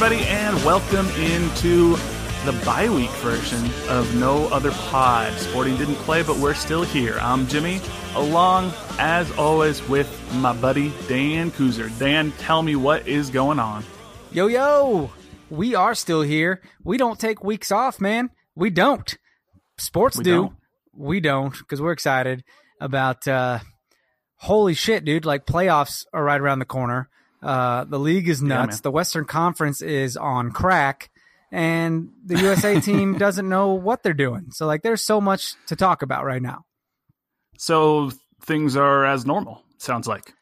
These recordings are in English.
Everybody, and welcome into the bye week version of No Other Pod. Sporting didn't play, but we're still here. I'm Jimmy, along as always with my buddy Dan Kuzer. Dan, tell me what is going on. Yo, yo, we are still here. We don't take weeks off, man. We don't. Sports We do. don't? We don't because we're excited about, uh, holy shit, dude. Like playoffs are right around the corner. Uh, the league is nuts. man. the Western Conference is on crack and the USA team doesn't know what they're doing. So like there's so much to talk about right now. So things are as normal, sounds like.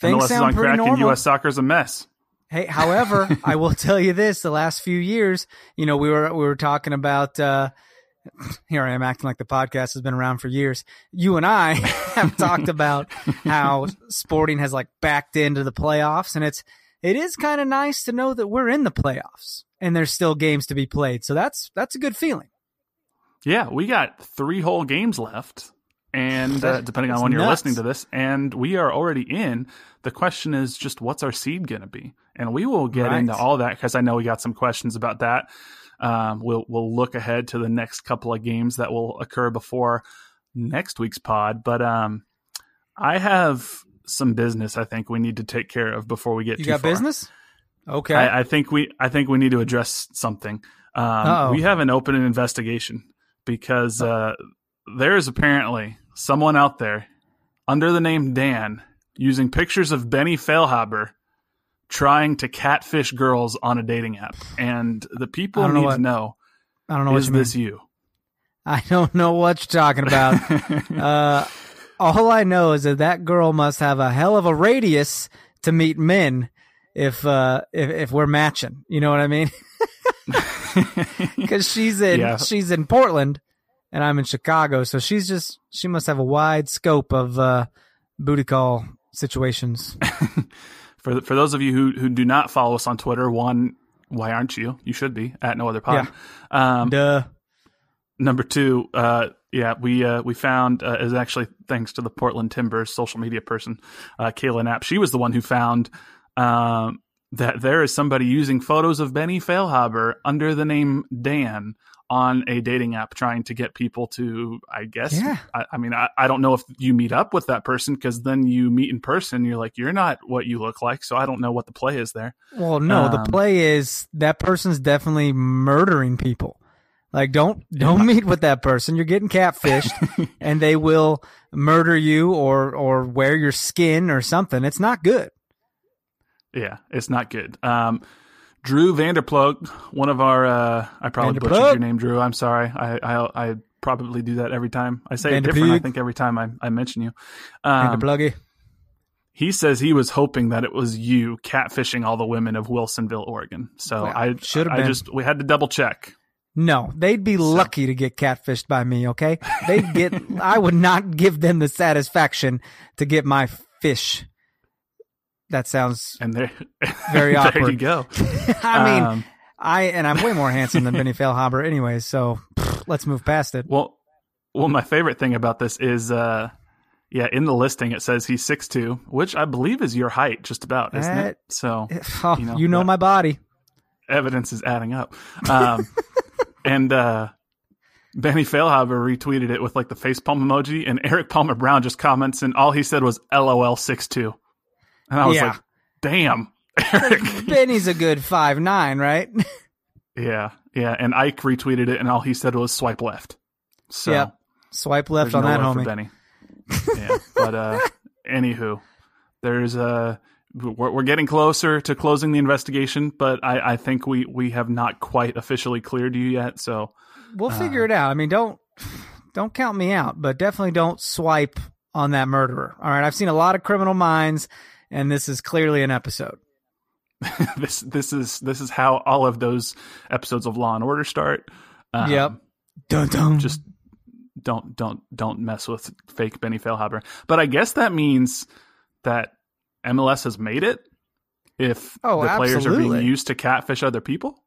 Things MLS is on pretty crack normal. and U.S. soccer is a mess. Hey, however, I will tell you this: the last few years, you know, we were we were talking about. Uh, here I am acting like the podcast has been around for years. You and I have talked about how sporting has like backed into the playoffs, and it's it is kind of nice to know that we're in the playoffs and there's still games to be played. So that's that's a good feeling. Yeah, we got three whole games left, and uh, depending on when you're listening to this, and we are already in. The question is just what's our seed going to be, and we will get Right. into all that because I know we got some questions about that. Um, we'll we'll look ahead to the next couple of games that will occur before next week's pod, but um, I have some business I think we need to take care of before we get You too got far. business? Okay. I, I think we I think we need to address something. Um, we have an open investigation because uh, there is apparently someone out there under the name Dan using pictures of Benny Feilhaber trying to catfish girls on a dating app, and the people I don't know need what- to know: I don't know what is you mean. this you? I don't know what you're talking about. uh, all I know is that that girl must have a hell of a radius to meet men if uh, if, if we're matching. You know what I mean? Because she's in Yeah. she's in Portland and I'm in Chicago, so she's just she must have a wide scope of uh, booty call situations. for for those of you who who do not follow us on Twitter, one, why aren't you? You should be at no other pod. Um, Duh. Number two, uh, yeah, we uh, we found uh, is actually thanks to the Portland Timbers social media person, uh, Kayla Knapp. She was the one who found um, that there is somebody using photos of Benny Feilhaber under the name Dan on a dating app, trying to get people to, I guess, Yeah. I, I mean, I, I don't know if you meet up with that person because then you meet in person, you're like, you're not what you look like, so I don't know what the play is there. Well, no, the Um, play is that person's definitely murdering people. Like don't don't meet with that person. You're getting catfished and they will murder you or or wear your skin or something. It's not good. Yeah, it's not good. Um, Drew Vanderplug, one of our, uh, I probably butchered your name, Drew. I'm sorry. I, I, I probably do that every time. I say it different. I think every time I, I mention you. Um, the pluggy. he says he was hoping that it was you catfishing all the women of Wilsonville, Oregon. So Well, I should've I been. just we had to double check. No, they'd be lucky to get catfished by me, okay? They'd get I would not give them the satisfaction to get my fish. That sounds And there, Very there awkward. you go. I mean, Um, I and I'm way more handsome than Benny Feilhaber anyways, so pfft, let's move past it. Well, well, my favorite thing about this is uh, Yeah, in the listing it says he's six two, which I believe is your height, just about, isn't That- it? So Oh, You you know, know, my body. evidence is adding up. Um, and uh, Benny Feilhaber retweeted it with like the face palm emoji, and Erik Palmer Brown just comments, and all he said was "LOL 62. And I was Yeah. like, "Damn, Erik." Benny's a good five nine, right? yeah, yeah. And Ike retweeted it, and all he said was "swipe left." So Yep. Swipe left on no that, homie. Benny. yeah, but uh, anywho, there's uh we're, we're getting closer to closing the investigation, but I, I think we we have not quite officially cleared you yet. So We'll Uh, figure it out. I mean, don't don't count me out, but definitely don't swipe on that murderer. All right, I've seen a lot of criminal minds, and this is clearly an episode. this this is this is how all of those episodes of Law and Order start. Um, Yep. Dun dun. Just don't don't don't mess with fake Benny Feilhaber. But I guess that means that MLS has made it. If Oh, the players are being used to catfish other people.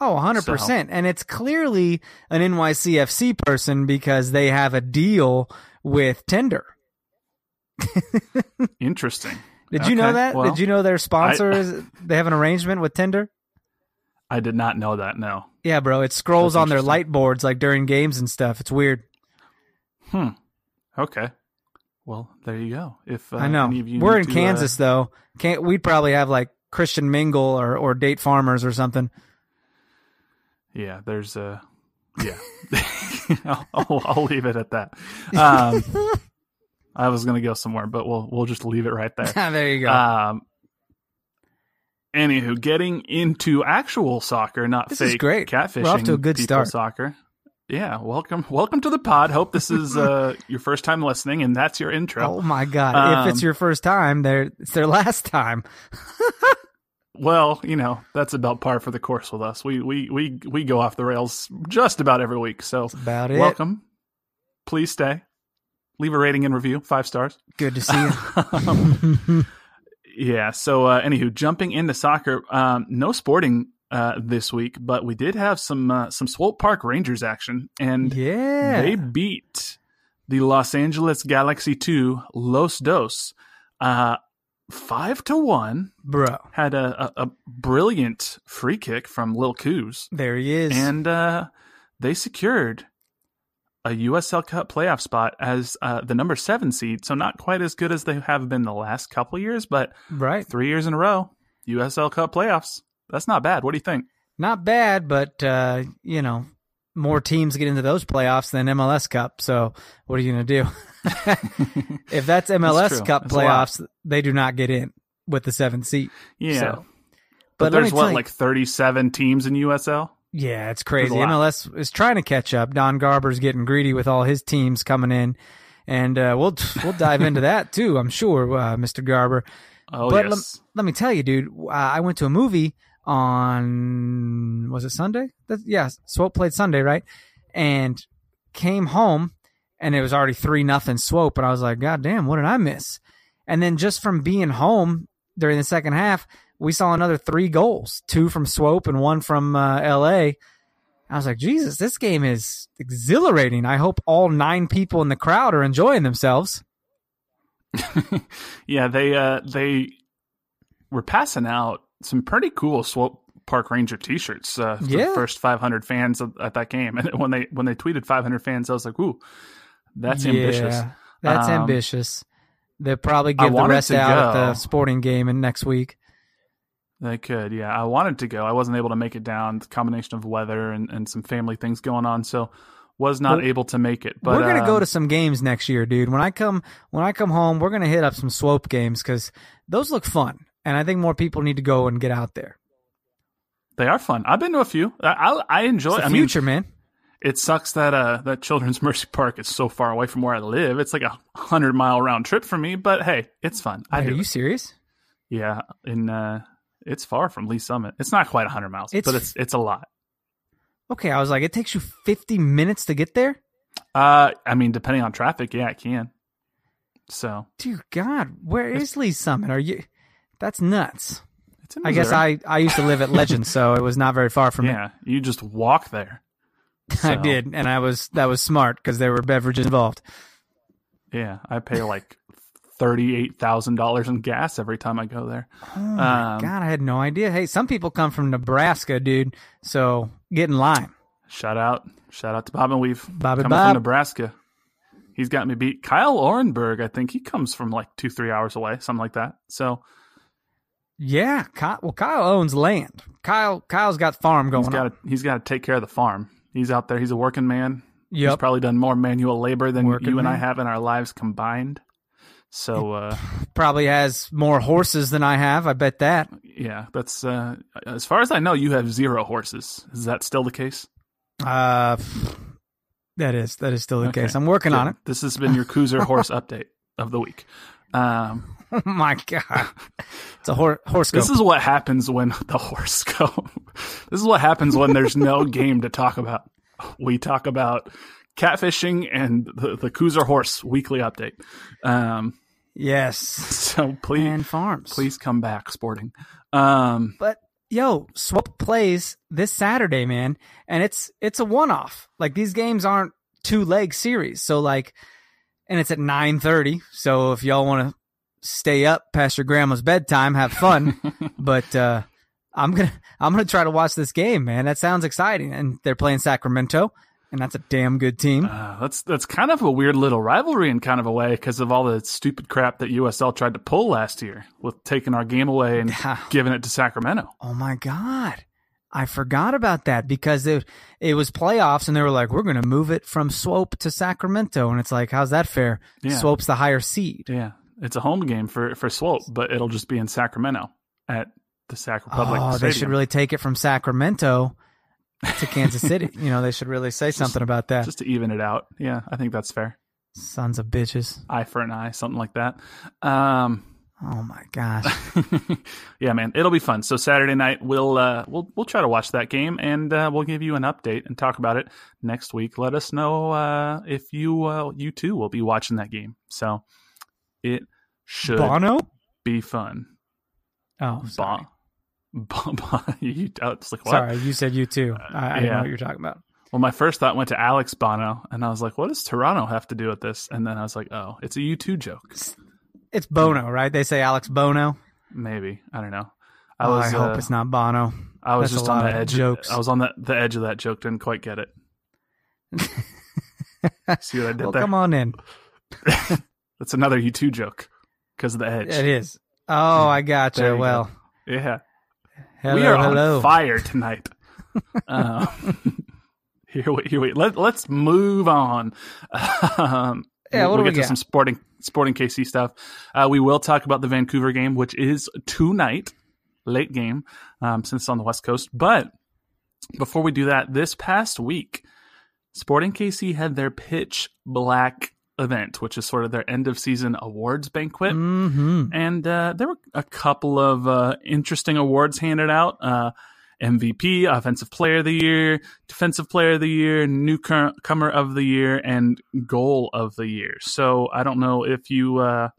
Oh, 100%. And it's clearly an NYCFC person because they have a deal with Tinder. Interesting. Did you know that? well, Did you know their sponsors? is they have an arrangement with Tinder? I did not know that. No. Yeah, bro. It scrolls That's on their light boards like during games and stuff. It's weird. Hmm. Okay. Well, there you go. If uh, I know. any of you We're in to, Kansas though. Can't we'd probably have like Christian Mingle or or Date Farmers or something. Uh, yeah. There's a. Yeah. I'll, I'll, I'll leave it at that. Um, I was gonna go somewhere, but we'll we'll just leave it right there. there you go. Um. Anywho, getting into actual soccer, not This fake great. catfishing. We're off to a good start. Soccer. Yeah, welcome, welcome to the pod. Hope this is uh, your first time listening, and that's your intro. oh my god. if it's um, your first time, there it's their last time. Well, you know that's about par for the course with us. We we we we go off the rails just about every week. So About it. welcome. Please stay. Leave a rating and review, five stars. Good to see you. Yeah. So, uh, anywho, jumping into soccer, um, no sporting uh, this week, but we did have some uh, some Swope Park Rangers action, and yeah. they beat the Los Angeles Galaxy two Los Dos uh, five to one. Bro. Had a, a, a brilliant free kick from Lil Coos, There he is. and uh, they secured a USL Cup playoff spot as uh, the number seven seed. So not quite as good as they have been the last couple years, but right. three years in a row, USL Cup playoffs. That's not bad. What do you think? Not bad, but uh, you know, more teams get into those playoffs than MLS Cup. So what are you going to do? if that's MLS true. Cup That's playoffs, they do not get in with the seventh seat. Yeah. So- but, but there's what, you- like 37 teams in USL? Yeah, it's crazy. There's a lot. MLS is trying to catch up. Don Garber's getting greedy with all his teams coming in, and uh, we'll we'll dive into that too. I'm sure, uh, Mr. Garber. Oh, but yes. let me tell you, dude. Uh, I went to a movie on was it Sunday? That, yeah, Swope played Sunday, right? And came home, and it was already three nothing Swope, and I was like, God damn, what did I miss? And then just from being home during the second half, we saw another three goals, two from Swope and one from uh, L.A. I was like, Jesus, this game is exhilarating. I hope all nine people in the crowd are enjoying themselves. yeah, they uh, they were passing out some pretty cool Swope Park Ranger T-shirts uh, for Yeah. the first 500 fans of, at that game. And when they when they tweeted 500 fans, I was like, "Ooh, that's ambitious." That's Um, ambitious. They'll probably give the rest out at the sporting game in next week. They could, yeah. I wanted to go. I wasn't able to make it down. The combination of weather and, and some family things going on, so was not able to make it. But we're gonna go um, to some games next year, dude. When I come when I come home, we're gonna hit up some swope games because those look fun, and I think more people need to go and get out there. They are fun. I've been to a few. I I, I enjoy. It's the I mean, future, man. it sucks that uh that Children's Mercy Park is so far away from where I live. It's like a hundred mile round trip for me. But hey, it's fun. I Are do. you serious? Yeah, in uh, it's far from Lee Summit. It's not quite hundred miles, It's- but it's it's a lot. Okay, I was like, it takes you fifty minutes to get there. Uh, I mean, depending on traffic, yeah, it can. So Dear God, where is Lee Summit? Are you? That's nuts. I guess I I used to live at Legend, so it was not very far from me. yeah, you just walk there. I did, and I was that was smart because there were beverages involved. Yeah, I pay like thirty-eight thousand dollars in gas every time I go there. Oh Um, god, I had no idea. Hey, some people come from Nebraska, dude. So get in line. Shout out, shout out to Bob and Weave Bobby coming Bob. from Nebraska. He's got me beat. Kyle Orenberg, I think he comes from like two, three hours away, something like that. So Yeah, Kyle, well, Kyle owns land. Kyle, Kyle's got farm going he's got on. to he's got to take care of the farm. He's out there. He's a working man. He's probably done more manual labor than Working you and I have in our lives combined. So uh, Probably has more horses than I have. I bet that. yeah, that's uh, as far as I know, you have zero horses. Is that still the case? Uh, that is that is still the Okay. case. I'm working on it. This has been your Cruiser horse update of the week. Um, Oh my god, it's a hor- horse. this is what happens when the horse go. this is what happens when there's no game to talk about. We talk about catfishing and the, the Cruiser horse weekly update. Um, yes, so please, and farms. please come back, sporting. Um, But yo, Swope plays this Saturday, man, and it's it's a one off. Like these games aren't two leg series, so like, and it's at nine thirty. So if y'all want to stay up past your grandma's bedtime, have fun. but uh, I'm gonna I'm gonna try to watch this game, man. That sounds exciting, and they're playing Sacramento, and that's a damn good team. Uh, that's that's kind of a weird little rivalry in kind of a way because of all the stupid crap that USL tried to pull last year with taking our game away and giving it to Sacramento. Oh my god. I forgot about that because it it was playoffs and they were like, we're going to move it from Swope to Sacramento, and it's like, how's that fair? Yeah. Swope's the higher seed. Yeah, it's a home game for for Swope, but it'll just be in Sacramento at the Sac Republic. oh, they should really take it from Sacramento to Kansas City. you know, they should really say something about that. just to even it out. Yeah, I think that's fair. Sons of bitches. Eye for an eye, something like that. Um, Oh my gosh. yeah, man, it'll be fun. So Saturday night, we'll uh, we'll we'll try to watch that game, and uh, we'll give you an update and talk about it next week. Let us know uh, if you uh, you too will be watching that game. So it should Bono? be fun. Oh, sorry. Bon, bon, bon, you, I was like, what? Sorry, you said you too. I, I yeah. know what you're talking about. Well, my first thought went to Alex Bono, and I was like, what does Toronto have to do with this? And then I was like, oh, it's a U2 joke. It's Bono, right? They say Alex Bono. Maybe. I don't know. I I, oh, was, I hope uh, it's not Bono. I was That's just on the edge. jokes. I was on the, the edge of that joke. Didn't quite get it. See what I did Well, there? come on in. That's another U2 joke because of the edge. It is. Oh, I gotcha. You go. well, Yeah. Hello, we are hello. on fire tonight. uh, here, wait, here, wait. Let, let's move on. Um, Yeah, we'll, we'll we get to got? some sporting sporting KC stuff. Uh, we will talk about the Vancouver game, which is tonight, late game, um, since it's on the West Coast. But before we do that, this past week, Sporting KC had their Pitch Black event, which is sort of their end of season awards banquet hmm and uh, there were a couple of uh, interesting awards handed out. Uh, MVP, Offensive Player of the Year, Defensive Player of the Year, Newcomer of the Year, and Goal of the Year. So I don't know if you uh,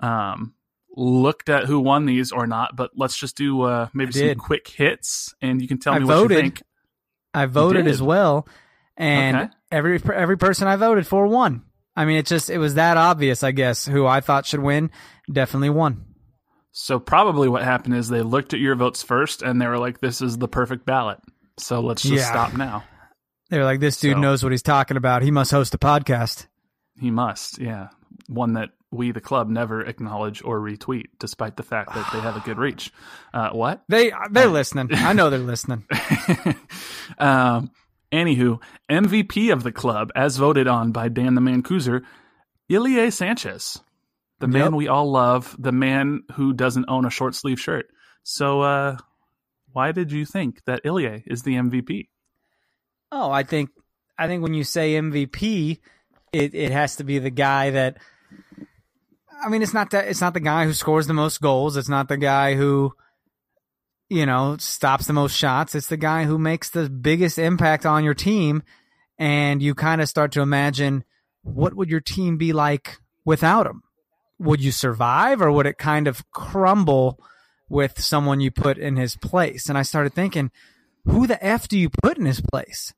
um, looked at who won these or not, but let's just do uh, maybe some quick hits, and you can tell I me what voted. you think. I voted as well, and Okay. every every person I voted for won. I mean, it just it was that obvious, I guess. Who I thought should win definitely won. So probably what happened is they looked at your votes first, and they were like, "This is the perfect ballot." So let's just Yeah. stop now. They were like, "This dude So- knows what he's talking about. He must host a podcast." He must, yeah. One that we, the club, never acknowledge or retweet, despite the fact that they have a good reach. Uh, what? They they're listening. I know they're listening. um, anywho, MVP of the club, as voted on by Dan the Man Cruiser, Ilie Sanchez, the man we all love, the man who doesn't own a short sleeve shirt. So, uh, why did you think that Ilie is the MVP? Oh, I think I think when you say MVP, it it has to be the guy that. I mean, it's not that it's not the guy who scores the most goals. It's not the guy who, you know, stops the most shots. It's the guy who makes the biggest impact on your team, and you kind of start to imagine what would your team be like without him. Would you survive, or would it kind of crumble with someone you put in his place? And I started thinking, who the f do you put in his place?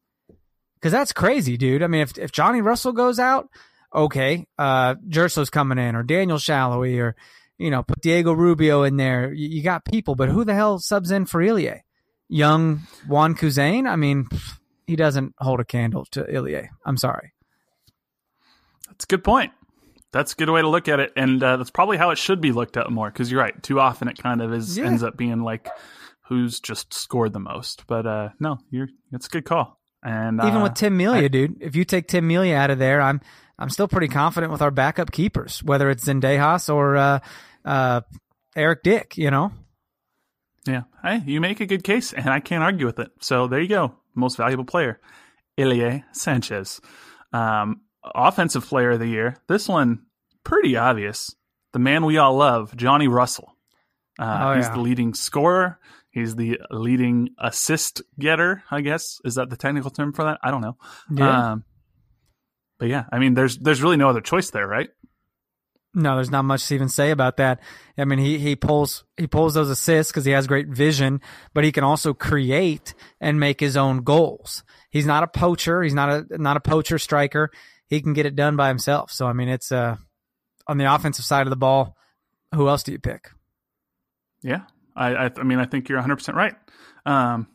because that's crazy, dude. I mean, if if Johnny Russell goes out, okay, uh, Gerso's coming in, or Daniel Salloi, or you know, put Diego Rubio in there. You, you got people, but who the hell subs in for Ilie? Young Wan Kuzain? I mean, he doesn't hold a candle to Ilie. I'm sorry. That's a good point. That's a good way to look at it, and uh, that's probably how it should be looked at more. Because you're right. Too often it kind of is Yeah. ends up being like who's just scored the most. But uh, no, you're it's a good call. And Even uh, with Tim Melia, I- dude, if you take Tim Melia out of there, I'm I'm still pretty confident with our backup keepers, whether it's Zendejas or uh, Eric Dick. You know, Yeah. Hey, you make a good case, and I can't argue with it. So there you go. Most valuable player, Ilie Sanchez. Um, offensive player of the year. This one, pretty obvious. The man we all love, Johnny Russell. Uh, Oh, he's yeah. the leading scorer. He's the leading assist getter, I guess. Is that the technical term for that? I don't know. Yeah. Um, but yeah, I mean, there's there's really no other choice there, right? No, there's not much to even say about that. I mean, he he pulls he pulls those assists because he has great vision, but he can also create and make his own goals. He's not a poacher. He's not a not a poacher striker. He can get it done by himself. So I mean, it's uh on the offensive side of the ball. Who else do you pick? Yeah, I, I, I mean, I think you're 100 percent right. Um,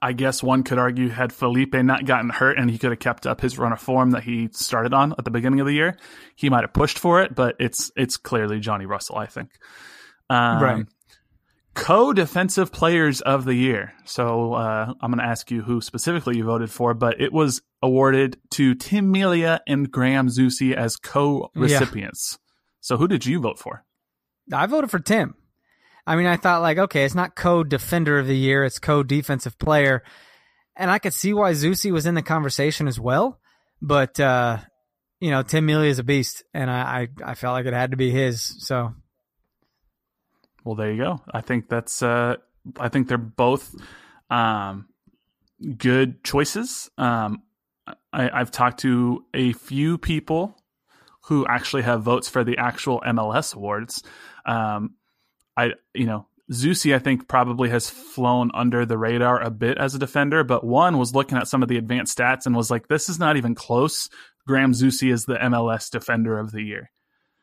I guess one could argue had Felipe not gotten hurt and he could have kept up his run of form that he started on at the beginning of the year, he might have pushed for it. But it's it's clearly Johnny Russell, I think. Um, Right. Co-defensive players of the year. So uh, I'm going to ask you who specifically you voted for, but it was awarded to Tim Melia and Graham Zusi as co-recipients. So who did you vote for? I voted for Tim. I mean, I thought like, okay, it's not co-defender of the year; it's co-defensive player, and I could see why Zusi was in the conversation as well. But uh, you know, Tim Melia is a beast, and I, I I felt like it had to be his. So Well, there you go. I think that's. Uh, I think they're both um, good choices. Um, I, I've talked to a few people who actually have votes for the actual MLS awards. Um, I, you know, Zusi, I think probably has flown under the radar a bit as a defender, but one was looking at some of the advanced stats and was like, "This is not even close." Graham Zusi is the MLS Defender of the Year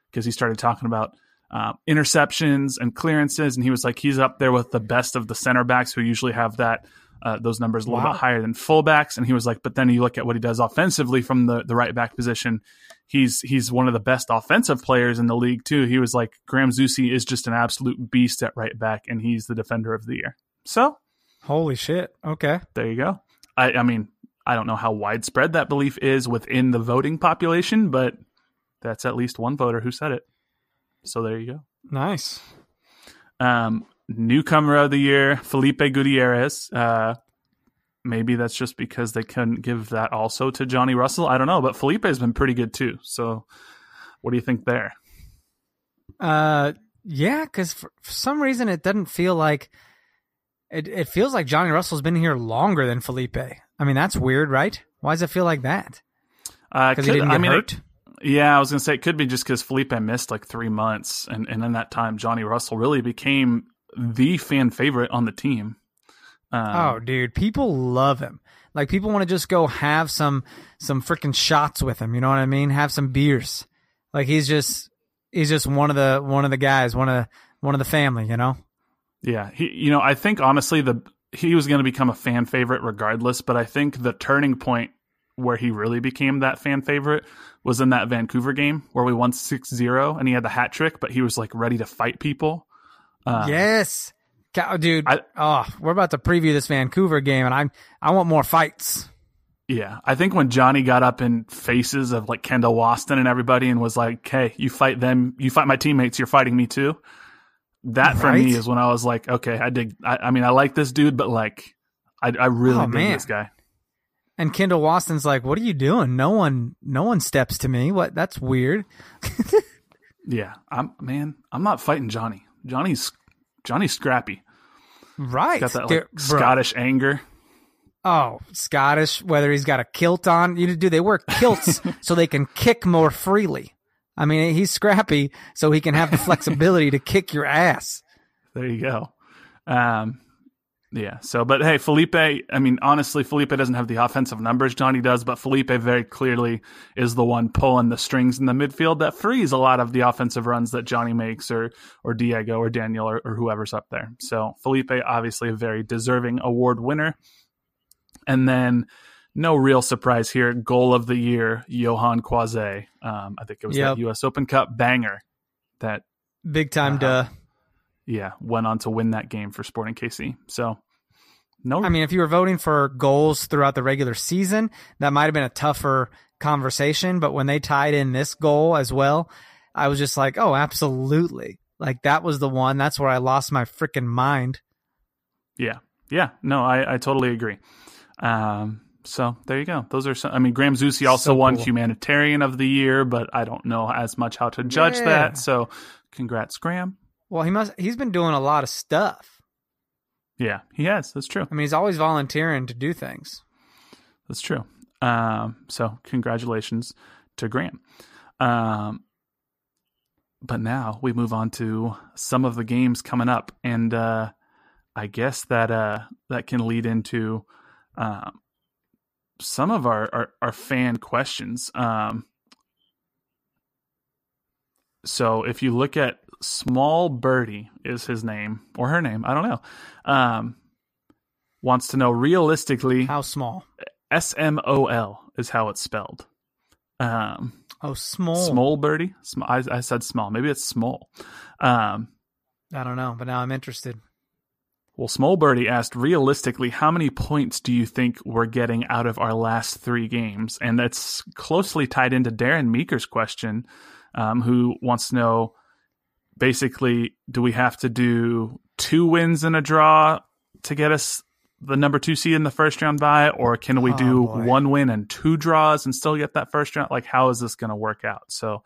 because he started talking about uh, interceptions and clearances, and he was like, he's up there with the best of the center backs who usually have that uh, those numbers a little Wow. bit higher than fullbacks. And he was like, but then you look at what he does offensively from the, the right back position. He's he's one of the best offensive players in the league too. He was like, Graham Zusi is just an absolute beast at right back, and he's the defender of the year. So holy shit. Okay, there you go. I, I mean, I don't know how widespread that belief is within the voting population, but that's at least one voter who said it. So there you go. nice. Um, newcomer of the year, Felipe Gutierrez. Uh, maybe that's just because they couldn't give that also to Johnny Russell. I don't know, but Felipe has been pretty good too. So, what do you think there? Uh, yeah, because for, for some reason it doesn't feel like it. It feels like Johnny Russell's been here longer than Felipe. I mean, that's weird, right? Why does it feel like that? Uh, Because he didn't get I mean, hurt. it- yeah, I was gonna say it could be just because Felipe missed like three months, and and in that time, Johnny Russell really became the fan favorite on the team. Um, Oh, dude, people love him. Like people want to just go have some some freaking shots with him. You know what I mean? Have some beers. Like he's just he's just one of the one of the guys, one of one of the family. You know? Yeah, he. You know, I think honestly, the he was going to become a fan favorite regardless. But I think the turning point where he really became that fan favorite was in that Vancouver game where we won 6-0 and he had the hat trick, but he was like ready to fight people. Uh, yes, dude. I- oh, we're about to preview this Vancouver game, and I I want more fights. Yeah, I think when Johnny got up in faces of like Kendall Waston and everybody and was like, "Hey, you fight them, you fight my teammates, you're fighting me too." That for me is when I was like, "Okay, I dig." I, I mean, I like this dude, but like, I, I really Oh, dig man. this guy. And Kendall Waston's like, "What are you doing? No one, no one steps to me. What? That's weird." Yeah, I'm man. I'm not fighting Johnny. Johnny's Johnny's scrappy. Right? Got that like. Scottish anger. Oh, Scottish. Whether he's got a kilt on, you do they wear kilts so they can kick more freely. I mean, he's scrappy, so he can have the flexibility to kick your ass. There you go. Um, Yeah. So, but hey, Felipe, I mean, honestly, Felipe doesn't have the offensive numbers Johnny does, but Felipe very clearly is the one pulling the strings in the midfield that frees a lot of the offensive runs that Johnny makes or, or Diego or Daniel or, or whoever's up there. So, Felipe, obviously a very deserving award winner. And then, no real surprise here. Goal of the year, Yohan Croizet. Um, I think it was yep. that U.S. Open Cup banger that big time. Uh, duh. Yeah, went on to win that game for Sporting KC. So no, I mean, if you were voting for goals throughout the regular season, that might have been a tougher conversation. But when they tied in this goal as well, I was just like, oh, absolutely. Like that was the one. That's where I lost my freaking mind. Yeah. Yeah. No, I, I totally agree. Um, so there you go. Those are some, I mean, Graham Zusi also so won humanitarian of the year, but I don't know as much how to judge yeah. that. So congrats, Graham. Well, he must, he's been doing a lot of stuff. Yeah, he has. That's true. I mean, he's always volunteering to do things. That's true. Um, so congratulations to Graham. Um, but now we move on to some of the games coming up, and uh, I guess that uh, that can lead into um, some of our, our, our fan questions. Um, so if you look at Small Birdie is his name or her name. I don't know. Um, wants to know realistically how small. S M O L is how it's spelled. Um, oh, small. Small birdie. I, I said small. Maybe it's small. Um, I don't know, but now I'm interested. Well, Small Birdie asked, realistically, how many points do you think we're getting out of our last three games? And that's closely tied into Darren Meeker's question, um, who wants to know basically, do we have to do two wins and a draw to get us the number two seed in the first round by, or can we oh, do one win and two draws and still get that first round? Like, how is this going to work out? So,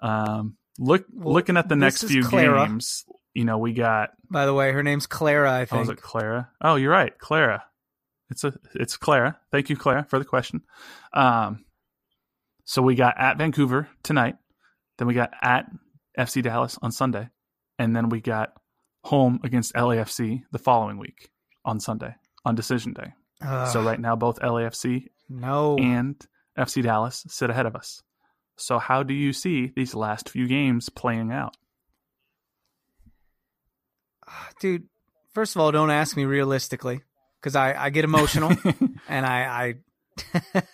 um, look, well, looking at the next few Clara. games, you know, we got. By the way, her name's Clara. I think. Oh, is it Clara? Oh, you're right, Clara. It's a, it's Clara. Thank you, Clara, for the question. Um, so we got at Vancouver tonight. Then we got at FC Dallas on Sunday, and then we got home against LAFC the following week on Sunday on decision day. Uh, so right now, both LAFC no and FC Dallas sit ahead of us. So how do you see these last few games playing out? Dude, first of all, don't ask me realistically because I, I get emotional and I, I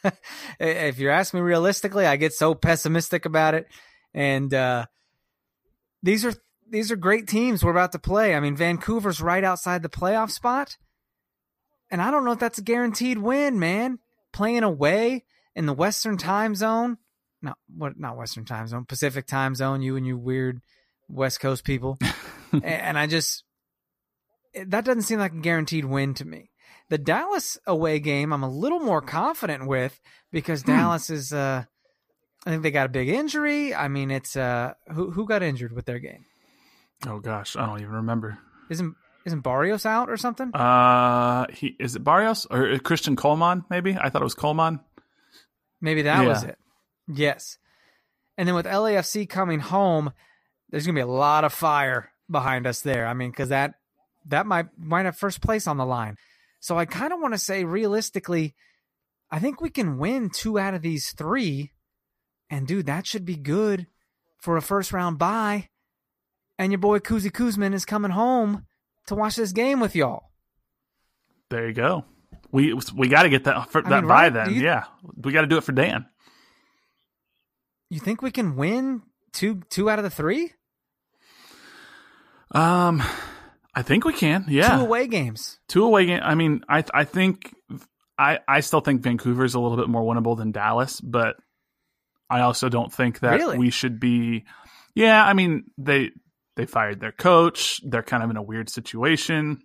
if you're asking me realistically, I get so pessimistic about it. And uh, these are these are great teams we're about to play. I mean, Vancouver's right outside the playoff spot. And I don't know if that's a guaranteed win, man. Playing away in the Western time zone. Not what not Western time zone, Pacific time zone, you and you weird West Coast people. and I just that doesn't seem like a guaranteed win to me. The Dallas away game I'm a little more confident with because hmm. Dallas is uh I think they got a big injury. I mean, it's uh, who who got injured with their game? Oh gosh, I don't even remember. Isn't isn't Barrios out or something? Uh, he is it Barrios or Christian Coleman? Maybe I thought it was Coleman. Maybe that yeah. was it. Yes, and then with LAFC coming home, there's gonna be a lot of fire behind us there. I mean, because that that might might have first place on the line. So I kind of want to say realistically, I think we can win two out of these three and dude, that should be good for a first round bye. And your boy Kuzi Kuzman is coming home to watch this game with y'all. There you go. We we got to get that for, that I mean, bye then. You, yeah, we got to do it for Dan. You think we can win two two out of the three? Um, I think we can. Yeah, two away games. Two away game. I mean, I I think I I still think Vancouver is a little bit more winnable than Dallas, but I also don't think that really? we should be. Yeah, I mean they they fired their coach. They're kind of in a weird situation.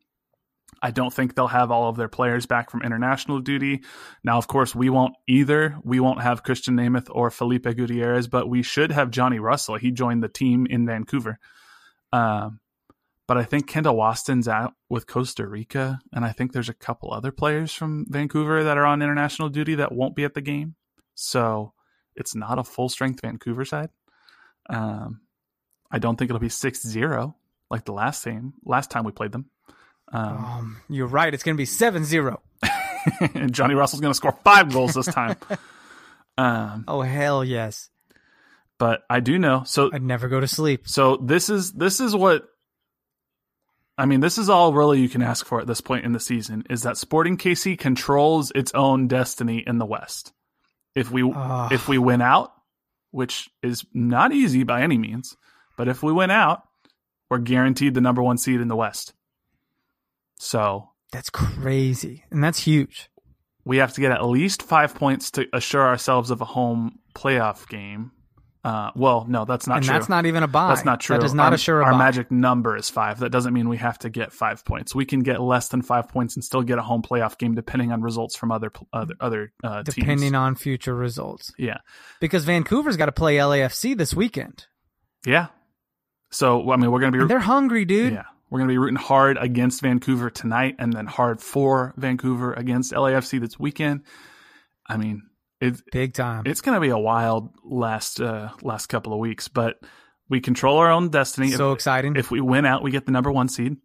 I don't think they'll have all of their players back from international duty. Now, of course, we won't either. We won't have Christian Nemeth or Felipe Gutierrez, but we should have Johnny Russell. He joined the team in Vancouver. Um, but I think Kendall Waston's out with Costa Rica, and I think there's a couple other players from Vancouver that are on international duty that won't be at the game. So it's not a full strength Vancouver side. Um, I don't think it'll be 6-0 like the last game, last time we played them. Um, Um, you're right. It's going to be 7-0. and Johnny Russell's going to score five goals this time. um, Oh hell yes. but I do know. So I'd never go to sleep. So this is this is what I mean, this is all really you can ask for at this point in the season is that Sporting KC controls its own destiny in the West. If we Ah. if we win out, which is not easy by any means, but if we win out, we're guaranteed the number 1 seed in the West. So, That's crazy. And that's huge. we have to get at least 5 points to assure ourselves of a home playoff game. Uh, well, no, that's not and true. that's not even a buy. That's not true. That does not our, assure a our buy. magic number is five. That doesn't mean we have to get five points. We can get less than five points and still get a home playoff game, depending on results from other other other uh, depending teams. on future results. yeah, Because Vancouver's got to play LAFC this weekend. yeah. So I mean, we're gonna be And they're hungry, dude. yeah, we're gonna be rooting hard against Vancouver tonight, and then hard for Vancouver against LAFC this weekend. I mean, it, Big time. it's going to be a wild last uh, last couple of weeks, but we control our own destiny. so if, exciting. if we win out, we get the number one seed.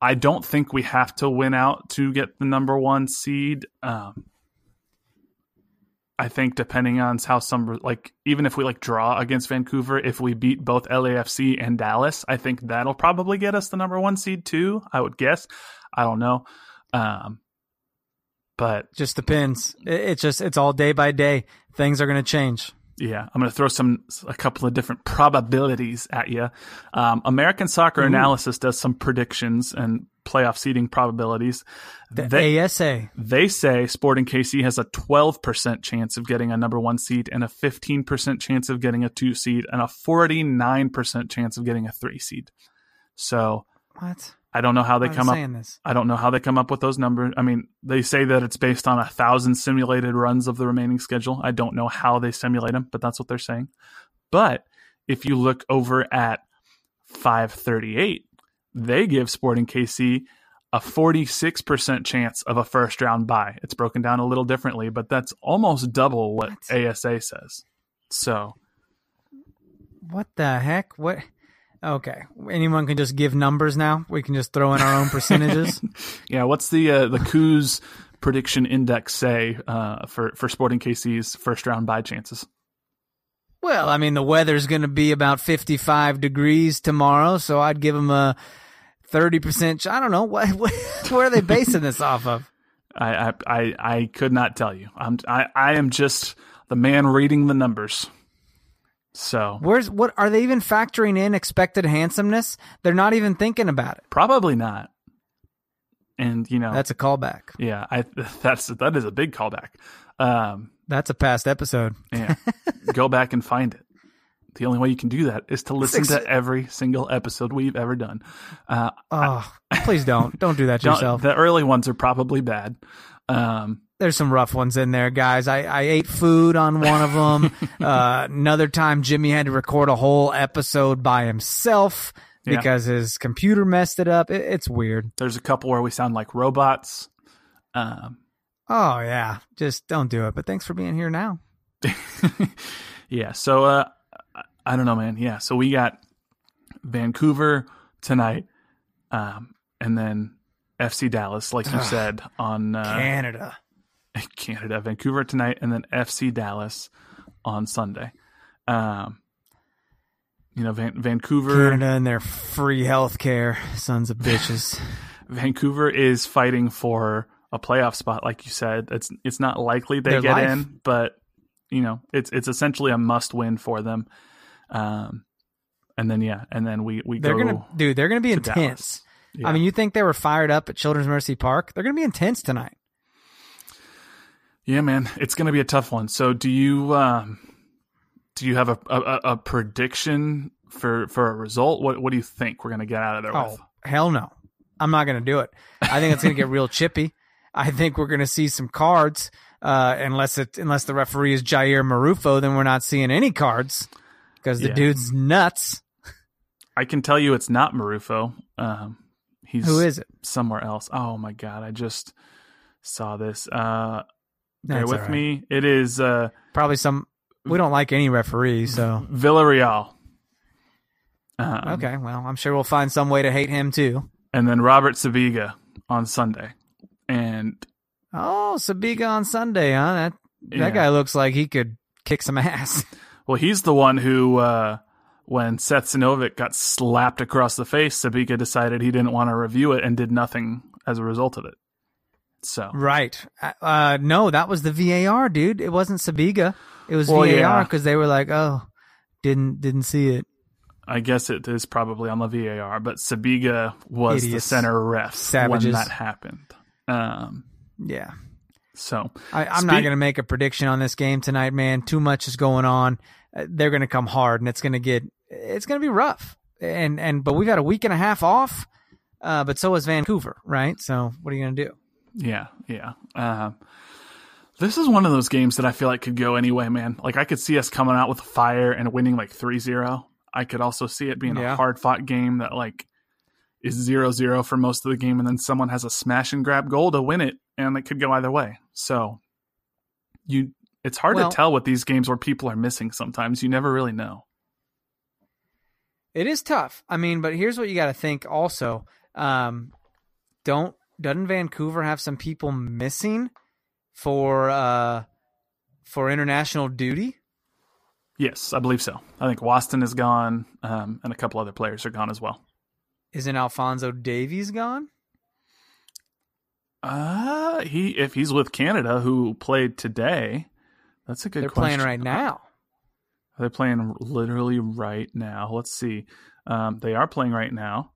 I don't think we have to win out to get the number one seed. Um, I think depending on how some like even if we like draw against Vancouver, if we beat both LAFC and Dallas, I think that'll probably get us the number one seed too. I would guess. I don't know. Um, but just depends. It, it's just it's all day by day. Things are going to change. Yeah, I'm going to throw some a couple of different probabilities at you. Um, American Soccer Analysis does some predictions and playoff seeding probabilities. The They, ASA. they say Sporting KC has a 12% chance of getting a number one seed and a 15% chance of getting a two seed and a 49% chance of getting a three seed. So What? I don't know how they are come up. this? I don't know how they come up with those numbers. I mean, they say that it's based on a thousand simulated runs of the remaining schedule. I don't know how they simulate them, but that's what they're saying. But if you look over at 538, they give Sporting KC a 46% chance of a first round buy. It's broken down a little differently, but that's almost double what, What? ASA says. So, What the heck? What? Okay. Anyone can just give numbers now. We can just throw in our own percentages. yeah, what's the uh, the Coos prediction index say uh, for for Sporting KC's first round bye chances? well, I mean, the weather's going to be about 55 degrees tomorrow, so I'd give them a 30%. ch- I don't know. What, what, where are they basing this off of? I, I I I could not tell you. I'm I, I am just the man reading the numbers. So Where's what are they even factoring in expected handsomeness? They're not even thinking about it. probably not. And you know That's a callback. yeah, I that's that is a big callback. Um, That's a past episode. yeah, go back and find it. The only way you can do that is to listen Six- to every single episode we've ever done. Uh, Oh, please don't. Don't do that to yourself. the early ones are probably bad. Um, There's some rough ones in there, guys. I, I ate food on one of them. uh, another time, Jimmy had to record a whole episode by himself Yeah. because his computer messed it up. It, it's weird. there's a couple where we sound like robots. Um, Oh yeah, just don't do it. But thanks for being here now. yeah. So uh, I- I don't know, man. Yeah. So we got Vancouver tonight, um, and then FC Dallas, like you said on uh, Canada. Canada. Vancouver tonight, and then FC Dallas on Sunday. Um, you know, Van- Vancouver. Canada and their free health care, sons of bitches. Vancouver is fighting for a playoff spot, like you said. It's it's not likely they Their get life. in, but you know, it's it's essentially a must win for them. Um, and then yeah, and then we we They're go. gonna, dude. They're gonna be intense. Yeah. I mean, you think they were fired up at Children's Mercy Park? They're gonna be intense tonight. Yeah, man, it's gonna be a tough one. So do you um, do you have a, a a prediction for for a result? What what do you think we're gonna get out of there Oh with? hell no! I'm not gonna do it. I think it's gonna get real chippy. I think we're gonna see some cards. Uh, unless it unless the referee is Jair Marufo, then we're not seeing any cards because the Yeah. dude's nuts. I can tell you it's not Marufo. Um, he's Who is it? somewhere else. Oh my god, I just saw this. Uh, bear with right. me. It is uh, Probably some. We don't like any referee, so Villarreal. Um, okay. Well, I'm sure we'll find some way to hate him too. and then Robert Sibiga on Sunday. And Oh, Sibiga on Sunday, huh? That that Yeah. guy looks like he could kick some ass. well, he's the one who, uh, when Seth Sinovic got slapped across the face, Sabiga decided he didn't want to review it and did nothing as a result of it. So, right. Uh, no, that was the VAR, dude. It wasn't Sibiga. It was Well, VAR yeah. because they were like, "Oh, didn't didn't see it." I guess it is probably on the VAR, but Sibiga was the center ref Savages. when that happened. Um, Yeah. so I, I'm not going to make a prediction on this game tonight, man. Too much is going on. Uh, They're going to come hard, and it's going to get it's going to be rough. And and but we've had a week and a half off, uh, but so is Vancouver, right? So what are you going to do? Yeah, yeah. Um, this is one of those games that I feel like could go anyway, man. Like I could see us coming out with a fire and winning like 3-0. I could also see it being Yeah. a hard fought game that like is 0-0 for most of the game and then someone has a smash and grab goal to win it and it could go either way. So you it's hard Well- to tell with these games where people are missing sometimes. You never really know. It is tough. I mean, but here's what you got to think. Also, um, don't doesn't Vancouver have some people missing for uh for international duty? Yes, I believe so. I think Waston is gone um, and a couple other players are gone as well. Isn't Alfonso Davies gone? Uh he if he's with Canada, who played today, that's a good. They're question. playing right now. Are they playing literally right now? Let's see. Um, they are playing right now.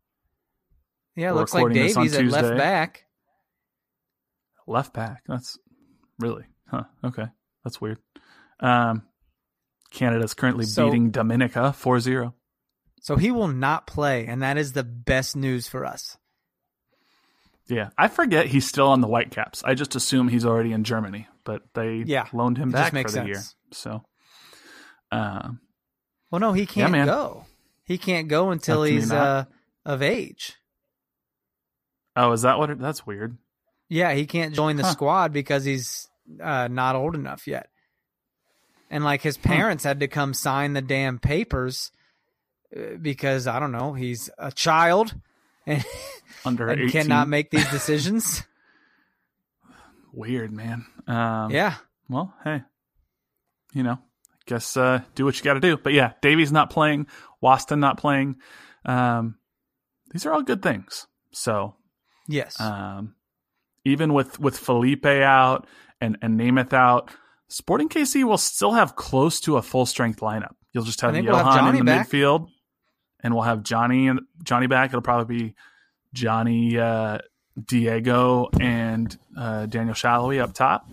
Yeah, it looks like Davies at left back. Left back. That's really huh. Okay, that's weird. Um, Canada's currently So- beating Dominica 4-0. So he will not play, and that is the best news for us. Yeah, I forget he's still on the Whitecaps. I just assume he's already in Germany, but they Yeah, loaned him back for the sense. year. So, um, Well, no, he can't man. go. He can't go until How can he he's uh, of age. Oh, is that what? It, that's weird. Yeah, he can't join the Huh. squad because he's uh, not old enough yet. And like his parents had to come sign the damn papers uh, because I don't know, he's a child and, Under and 18. cannot make these decisions. Weird, man. Um, yeah. Well, hey, you know, I guess uh, do what you got to do. But yeah, Davies not playing, Waston not playing. Um, these are all good things. So Yes. um, even with with Felipe out and and Nemeth out, Sporting KC will still have close to a full strength lineup. You'll just have we'll Yohan have in the back. midfield, and we'll have Johnny and Johnny back. It'll probably be Johnny, uh, Diego, and uh, Daniel Salloi up top,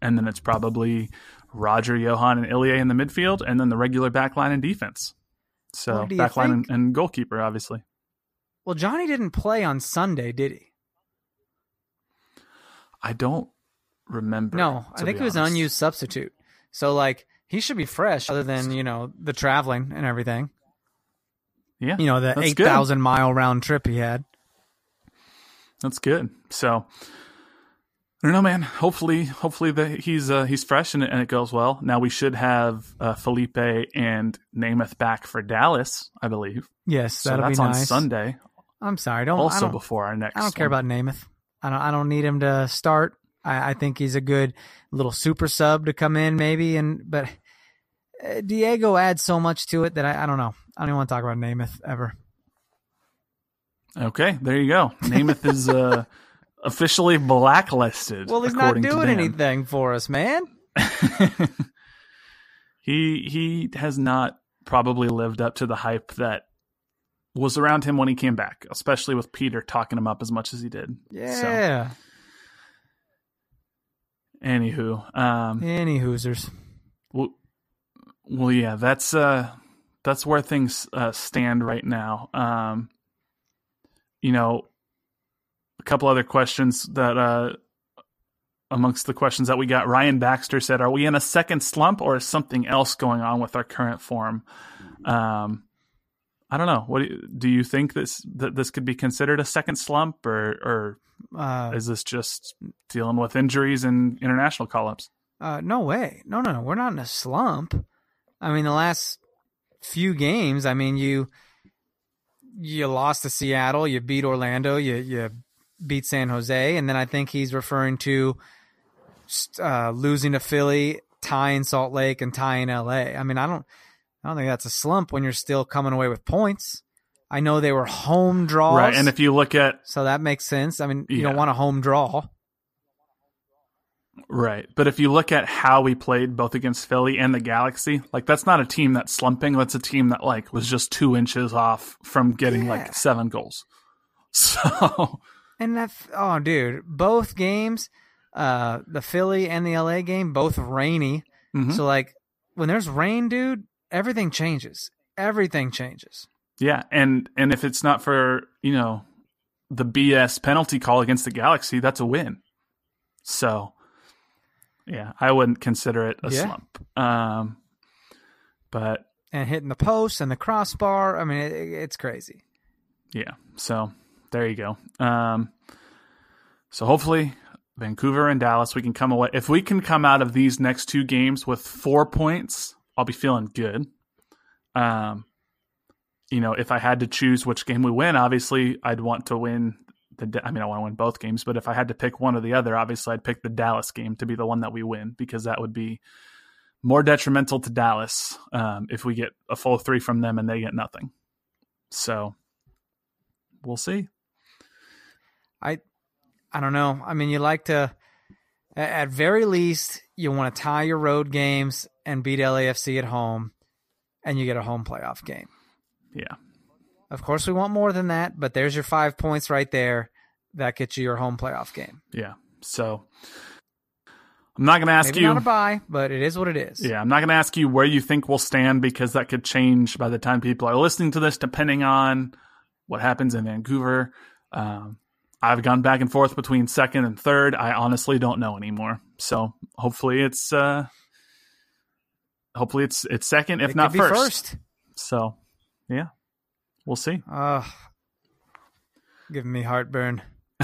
and then it's probably Roger, Yohan, and Ilie in the midfield, and then the regular back line and defense. So Well, back line and, and goalkeeper, obviously. well, Johnny didn't play on Sunday, did he? I don't remember. No, I think it was an honest. unused substitute. So like he should be fresh other than, you know, the traveling and everything. Yeah, You know, the eight thousand mile round trip he had. That's good. So I don't know, man. Hopefully, hopefully that he's uh, he's fresh and, it- and it goes well. Now we should have uh, Felipe and Nemeth back for Dallas, I believe. Yes, So that'll that's be on nice. Sunday, I'm sorry, don't I also don't, before our next. I don't care one. about Nemeth. I don't. I don't need him to start. I, I think he's a good little super sub to come in, maybe. And but uh, Diego adds so much to it that I, I don't know. I don't even want to talk about Nemeth ever. Okay, there you go. Nemeth is uh, officially blacklisted. Well, he's not doing anything for us, man. he he has not probably lived up to the hype that was around him when he came back, especially with Peter talking him up as much as he did. So, Yeah. anywho, um, Any Hoosers. Well, well, yeah, that's uh, that's where things uh, stand right now. Um, you know, a couple other questions that uh, amongst the questions that we got, Ryan Baxter said, "Are we in a second slump, or is something else going on with our current form?" Um, I don't know. What do you, do you think this that this could be considered a second slump, or Uh, or is this just dealing with injuries and international call-ups? Uh, no way. No, no, no. We're not in a slump. I mean, the last few games, I mean, you you lost to Seattle, you beat Orlando, you you beat San Jose, and then I think he's referring to uh, losing to Philly, tying Salt Lake, and tying LA. I mean, I don't, I don't think that's a slump when you're still coming away with points. I know they were home draws, right? And if you look at, so that makes sense. I mean, you Yeah. don't want a home draw. right, but if you look at how we played both against Philly and the Galaxy, like that's not a team that's slumping. That's a team that like was just two inches off from getting Yeah. like seven goals. So And that, oh, dude, both games, uh, the Philly and the LA game, both rainy. mhm. So like, when there's rain, dude, everything changes. Everything changes. Yeah, and and if it's not for you know the BS penalty call against the Galaxy, that's a win. So, yeah, I wouldn't consider it a Yeah. slump. Um, but And hitting the post and the crossbar. I mean, it, it's crazy. yeah, so there you go. Um, so hopefully, Vancouver and Dallas, we can come away. If we can come out of these next two games with four points, I'll be feeling good. Um, you know, if I had to choose which game we win, obviously I'd want to win the. I mean, I want to win both games, but if I had to pick one or the other, obviously I'd pick the Dallas game to be the one that we win because that would be more detrimental to Dallas um, if we get a full three from them and they get nothing. So we'll see. I I don't know. I mean, you like to, at very least, you want to tie your road games and beat LAFC at home, and you get a home playoff game. Yeah. Of course, we want more than that, but there's your five points right there. That gets you your home playoff game. Yeah. So I'm not going to ask Maybe you. not a buy, but it is what it is. Yeah, I'm not going to ask you where you think we'll stand because that could change by the time people are listening to this, depending on what happens in Vancouver. Um, I've gone back and forth between second and third. I honestly don't know anymore. So hopefully it's uh, hopefully it's it's second, if It not first. first. So yeah, we'll see. Ugh. giving me heartburn.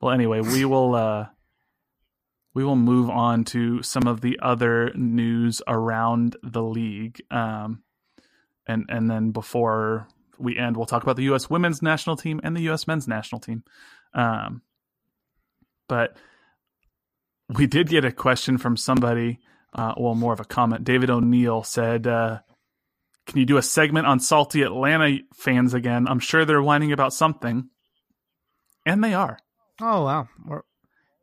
well, anyway, we will uh, we will move on to some of the other news around the league, um, and and then before we end, we'll talk about the U.S. Women's National Team and the U.S. Men's National Team. Um, but we did get a question from somebody, uh, well, more of a comment. David O'Neill said. Uh, can you do a segment on salty Atlanta fans again? I'm sure they're whining about something. And they are. Oh wow, we're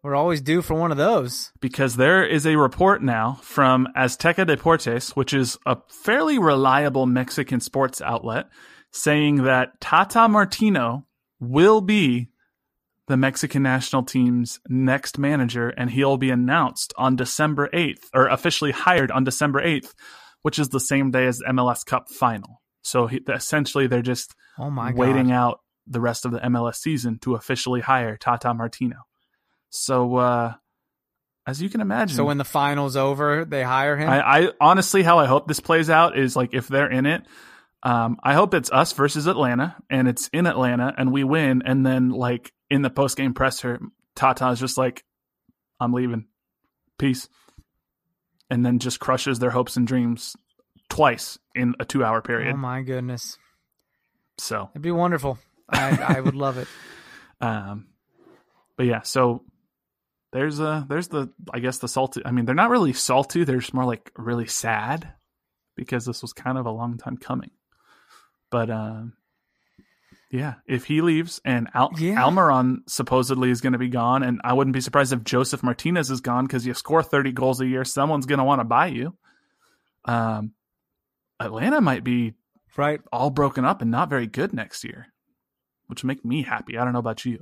we're always due for one of those. Because there is a report now from Azteca Deportes, which is a fairly reliable Mexican sports outlet, saying that Tata Martino will be the Mexican national team's next manager, and he'll be announced on December 8th, or officially hired on December 8th, which is the same day as the MLS Cup final. So he, essentially, they're just Oh my god, waiting out the rest of the MLS season to officially hire Tata Martino. So, uh, as you can imagine, So when the final's over, they hire him. I, I honestly, how I hope this plays out is like if they're in it, um, I hope it's us versus Atlanta, and it's in Atlanta, and we win, and then like in the post game presser, Tata's just like, "I'm leaving, peace," and then just crushes their hopes and dreams twice in a two hour period. oh my goodness, so it'd be wonderful. I I would love it. Um, but yeah, so there's a there's the I guess the salty. I mean, they're not really salty. They're just more like really sad because this was kind of a long time coming. But um, yeah, if he leaves and Al- Yeah. Almiron supposedly is going to be gone, and I wouldn't be surprised if Josef Martinez is gone because you score 30 goals a year, someone's going to want to buy you. Um, Atlanta might be Right. all broken up and not very good next year, which would make me happy. I don't know about you.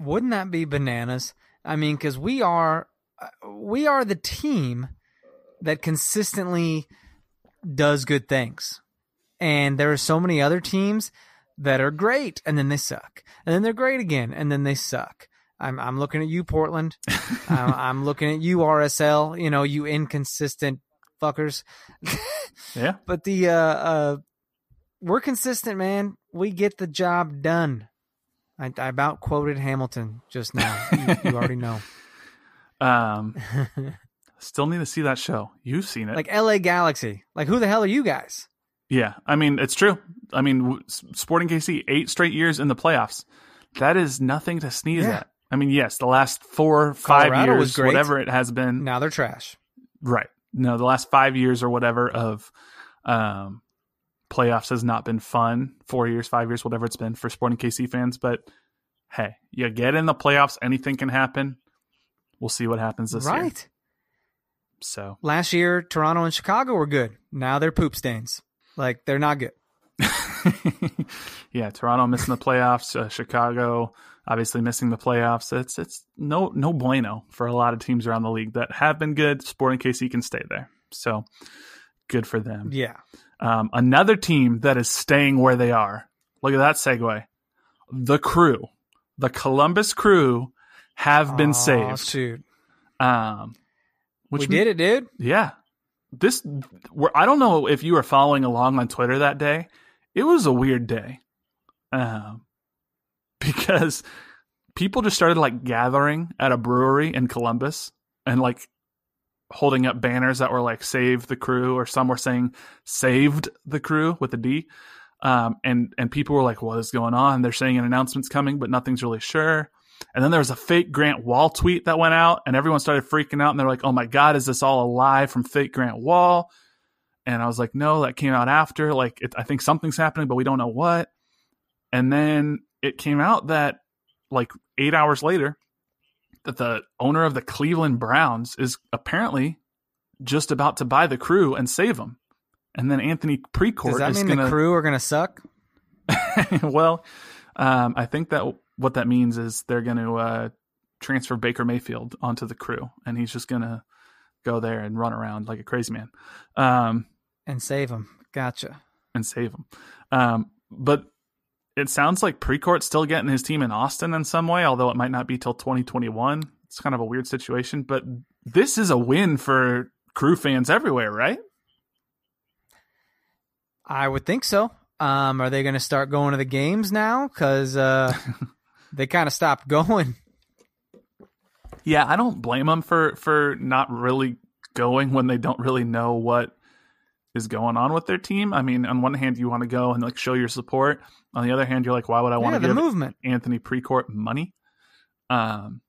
Wouldn't that be bananas? I mean, because we are we are the team that consistently does good things, and there are so many other teams that are great and then they suck, and then they're great again and then they suck. I'm I'm looking at you, Portland. I'm, I'm looking at you, RSL. You know, you inconsistent fuckers. Yeah. but the uh, uh, we're consistent, man. We get the job done. I, I about quoted Hamilton just now. You, you already know. Um, still need to see that show. You've seen it. Like L.A. Galaxy. Like who the hell are you guys? Yeah, I mean it's true. I mean, Sporting KC eight straight years in the playoffs. That is nothing to sneeze Yeah. at. I mean, yes, the last four, five Colorado years, whatever it has been, Now they're trash. right? No, the last five years or whatever of um, playoffs has not been fun. Four years, five years, whatever it's been for Sporting KC fans. But hey, you get in the playoffs, anything can happen. We'll see what happens this year. right. So Last year, Toronto and Chicago were good. Now they're poop stains. Like they're not good. yeah, Toronto missing the playoffs, uh, Chicago obviously missing the playoffs. It's it's no no bueno for a lot of teams around the league that have been good. Sporting KC can stay there, so good for them. Yeah. Um, another team that is staying where they are. Look at that segue. The Crew, the Columbus Crew, have been Aw, saved. Shoot. Um, which we did it, dude. yeah. This, I don't know if you were following along on Twitter that day. It was a weird day. Um, because people just started like gathering at a brewery in Columbus and like holding up banners that were like save the crew or some were saying saved the crew with a D. Um, and, and people were like, what is going on? They're saying an announcement's coming, but nothing's really sure. And then there was a fake Grant Wahl tweet that went out, and everyone started freaking out. And they're like, "Oh my God, is this all a lie from fake Grant Wahl?" And I was like, "No, that came out after. Like, it, I think something's happening, but we don't know what." And then it came out that, like, eight hours later, that the owner of the Cleveland Browns is apparently just about to buy the crew and save them. And then Anthony Precourt Does that is mean going the to crew are gonna suck? well, um, I think that what that means is they're going to uh, transfer Baker Mayfield onto the crew, and he's just going to go there and run around like a crazy man um, And save him. Gotcha. and save him. Um, but it sounds like Precourt's still getting his team in Austin in some way, although it might not be till 2021. It's kind of a weird situation, but this is a win for crew fans everywhere, right? I would think so. Um, are they going to start going to the games now? Because uh, they kind of stopped going. Yeah, I don't blame them for for not really going when they don't really know what is going on with their team. I mean, on one hand, you want to go and like show your support. On the other hand, you're like, why would I want yeah, to the give movement. Anthony Precourt money? Um,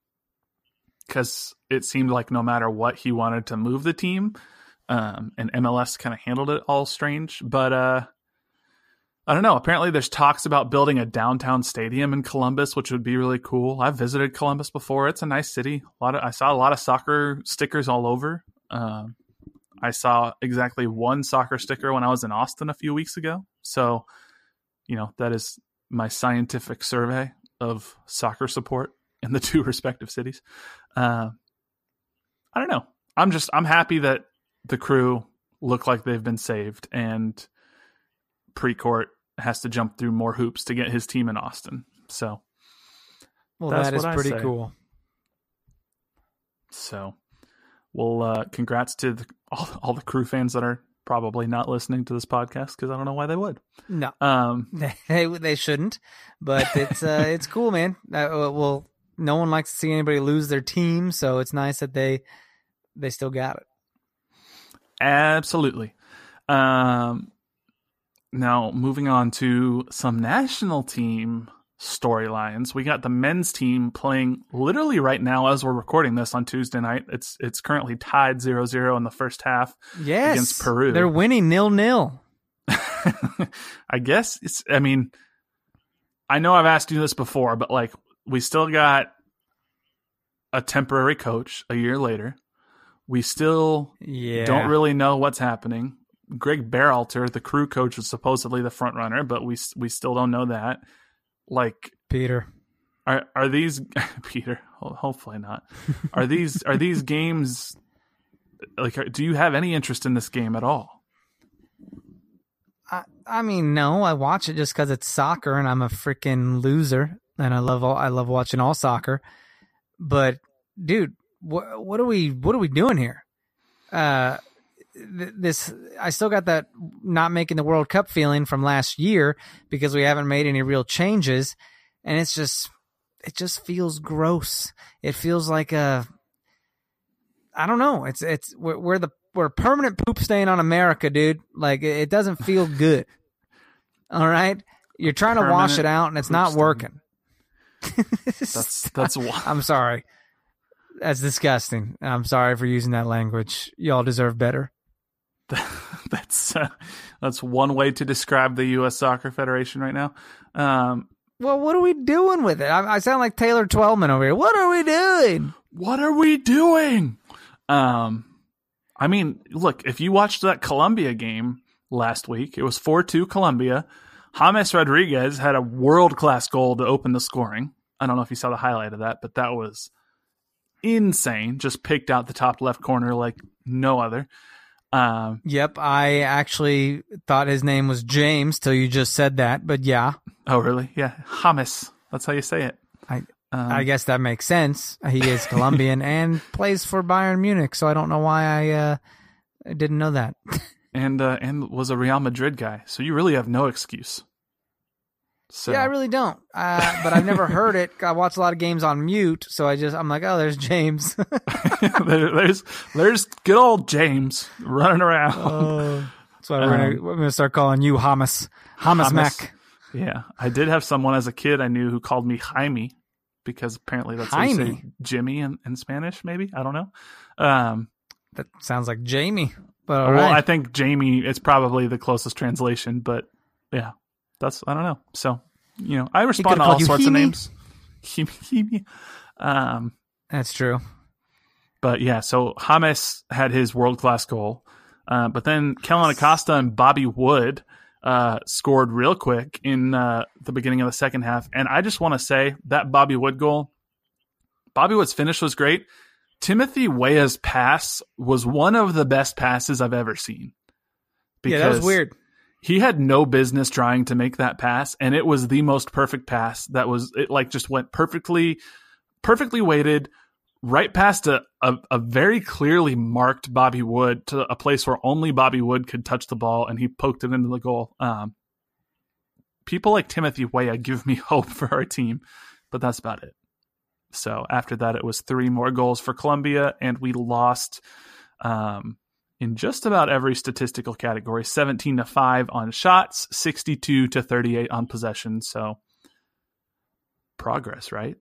because it seemed like no matter what, he wanted to move the team. Um, and MLS kind of handled it all strange, but uh, I don't know. Apparently, there's talks about building a downtown stadium in Columbus, which would be really cool. I've visited Columbus before; it's a nice city. A lot of I saw a lot of soccer stickers all over. Um, I saw exactly one soccer sticker when I was in Austin a few weeks ago. So, you know, that is my scientific survey of soccer support in the two respective cities. Uh, I don't know. I'm just I'm happy that the crew look like they've been saved and Precourt has to jump through more hoops to get his team in Austin. So, Well, That's that is pretty cool. so well, uh, congrats to the, all, all the crew fans that are probably not listening to this podcast because I don't know why they would. No, Um, they they shouldn't, but it's uh, it's cool, man. Uh, well, no one likes to see anybody lose their team, so it's nice that they they still got it. Absolutely. Um, now, moving on to some national team storylines. We got the men's team playing literally right now as we're recording this on Tuesday night. It's it's currently tied 0-0 in the first half. Yes, Against Peru. they're winning nil nil. I guess it's I mean I know I've asked you this before, but like we still got a temporary coach a year later. We still Yeah, don't really know what's happening. Greg Berhalter, the crew coach, was supposedly the front runner, but we we still don't know that. Like, Peter. are are these Peter? Hopefully not. Are these are these games? Like, do you have any interest in this game at all? I, I mean, no, I watch it just because it's soccer, and I'm a freaking loser, and I love all, I love watching all soccer. But, dude, what what are we what are we doing here? Uh, this I still got that not making the World Cup feeling from last year because we haven't made any real changes, and it's just it just feels gross. It feels like a I don't know. It's it's we're, we're the we're permanent poop stain on America, dude. Like it, doesn't feel good. All right, you're trying to wash it out, and it's not working. That's that's why. I'm sorry. That's disgusting. I'm sorry for using that language. Y'all deserve better. that's uh, that's one way to describe the U.S. Soccer Federation right now. Um, well, what are we doing with it? I, I, sound like Taylor Twellman over here. What are we doing? What are we doing? Um, I mean, look, if you watched that Colombia game last week, it was four two Colombia. James Rodriguez had a world class goal to open the scoring. I don't know if you saw the highlight of that, but that was insane. Just picked out the top left corner like no other. Um, yep, I actually thought his name was James till you just said that, but yeah. Oh, really? Yeah, Hamas. That's how you say it. I um, I guess that makes sense. He is Colombian and plays for Bayern Munich, so I don't know why I uh, I didn't know that. and uh, and was a Real Madrid guy, so you really have no excuse. So. Yeah, I really don't. Uh, but I've never heard it. I watch a lot of games on mute, so I just I'm like, oh, there's James. there, there's there's good old James running around. Oh, that's why we're, um, gonna, we're gonna start calling you Hamas. Hamas Mac. Yeah, I did have someone as a kid I knew who called me Jaime because apparently that's Jaime. how you say Jimmy in, in Spanish. Maybe I don't know. Um, that sounds like Jamie. But well, right. I think Jamie is probably the closest translation. But yeah, that's I don't know. So you know, I respond to all sorts of names. um, that's true. But yeah, so James had his world class goal, uh, but then Kellyn Acosta and Bobby Wood uh, scored real quick in uh, the beginning of the second half, and I just want to say that Bobby Wood goal, Bobby Wood's finish was great. Timothy Weah's pass was one of the best passes I've ever seen. yeah, that was weird he had no business trying to make that pass and it was the most perfect pass that was it like just went perfectly perfectly weighted right past a, a, a, very clearly marked bobby wood to a place where only bobby wood could touch the ball and he poked it into the goal. Um, people like timothy weah give me hope for our team but that's about it. So after that it was three more goals for colombia and we lost um, in just about every statistical category 17 to 5 on shots, 62 to 38 on possession. So progress, right?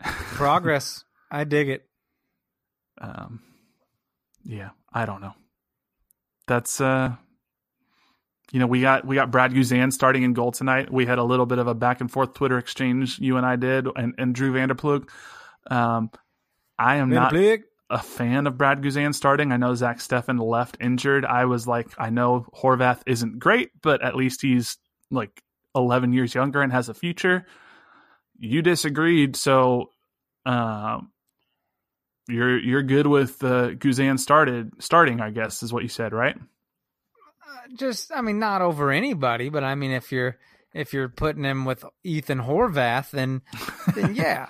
progress. I dig it. Um, yeah, I don't know. That's uh, you know, we got we got Brad Guzan starting in goal tonight. We had a little bit of a back and forth Twitter exchange. You and I did, and and Drew Vanderplug. Um, I am not a fan of Brad Guzan starting. I know Zach Steffen left injured. I was like, I know Horvath isn't great, but at least he's like 11 years younger and has a future. You disagreed, so um, you're you're good with uh, Guzan started starting. I guess is what you said, right? Uh, just, I mean, not over anybody, but I mean, if you're if you're putting him with Ethan Horvath, then then yeah,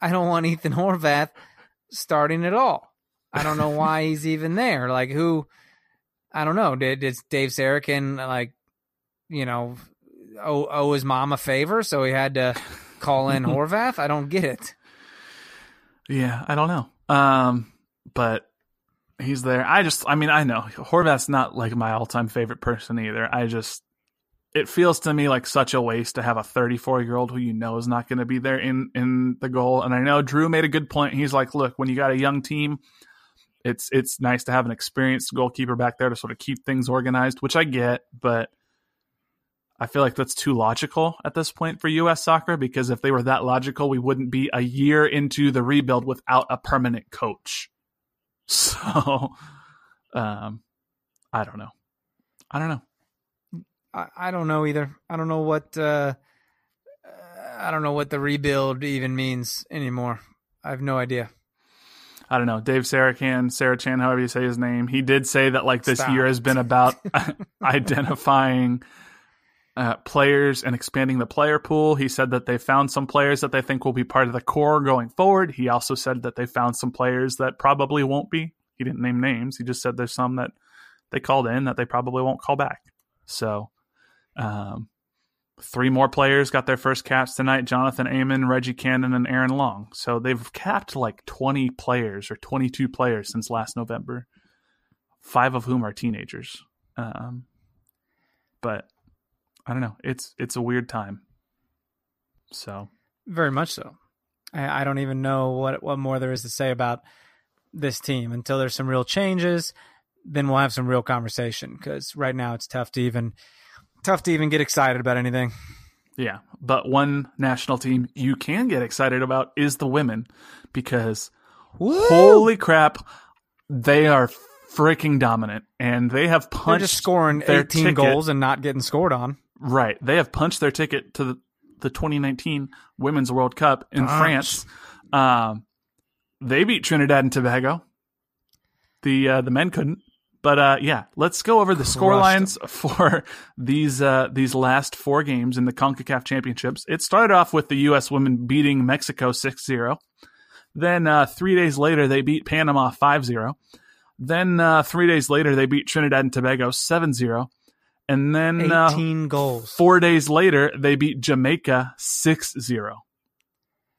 I don't want Ethan Horvath starting at all. I don't know why he's even there. Like who? I don't know. Did, did Dave Sarachan like, you know, owe, owe his mom a favor, so he had to call in Horvath? I don't get it. Yeah, I don't know. Um, but he's there. I just, I mean, I know Horvath's not like my all-time favorite person either. I just, it feels to me like such a waste to have a 34 year old who you know is not going to be there in in the goal. And I know Drew made a good point. He's like, look, when you got a young team, it's it's nice to have an experienced goalkeeper back there to sort of keep things organized, which I get, but I feel like that's too logical at this point for US soccer because if they were that logical, we wouldn't be a year into the rebuild without a permanent coach. So um I don't know. I don't know. I, I don't know either. I don't know what uh, I don't know what the rebuild even means anymore. I have no idea. I don't know. Dave Sarachan, Sarah Chan, however you say his name, he did say that like this Stop. year has been about identifying uh, players and expanding the player pool. He said that they found some players that they think will be part of the core going forward. He also said that they found some players that probably won't be. He didn't name names. He just said there's some that they called in that they probably won't call back. So um, three more players got their first caps tonight Jonathan Amon, Reggie Cannon, and Aaron Long. So they've capped like 20 players or 22 players since last November. five of whom are teenagers. Um, but I don't know. It's it's a weird time. So very much so. I, I don't even know what what more there is to say about this team until there's some real changes. Then we'll have some real conversation because right now it's tough to even tough to even get excited about anything. Yeah, but one national team you can get excited about is the women because Woo! holy crap, they are freaking dominant and they have punched They're just scoring 18 ticket. goals and not getting scored on. Right. They have punched their ticket to the, the 2019 Women's World Cup in Punch. France. Um, they beat Trinidad and Tobago. The uh, the men couldn't. But uh, yeah, let's go over the score lines for these uh, these last four games in the CONCACAF Championships. It started off with the U.S. women beating Mexico 6-0. Then uh, three days later, they beat Panama 5-0. Then uh, three days later, they beat Trinidad and Tobago 7-0. And then uh, 18 goals. Four days later, they beat Jamaica 6-0.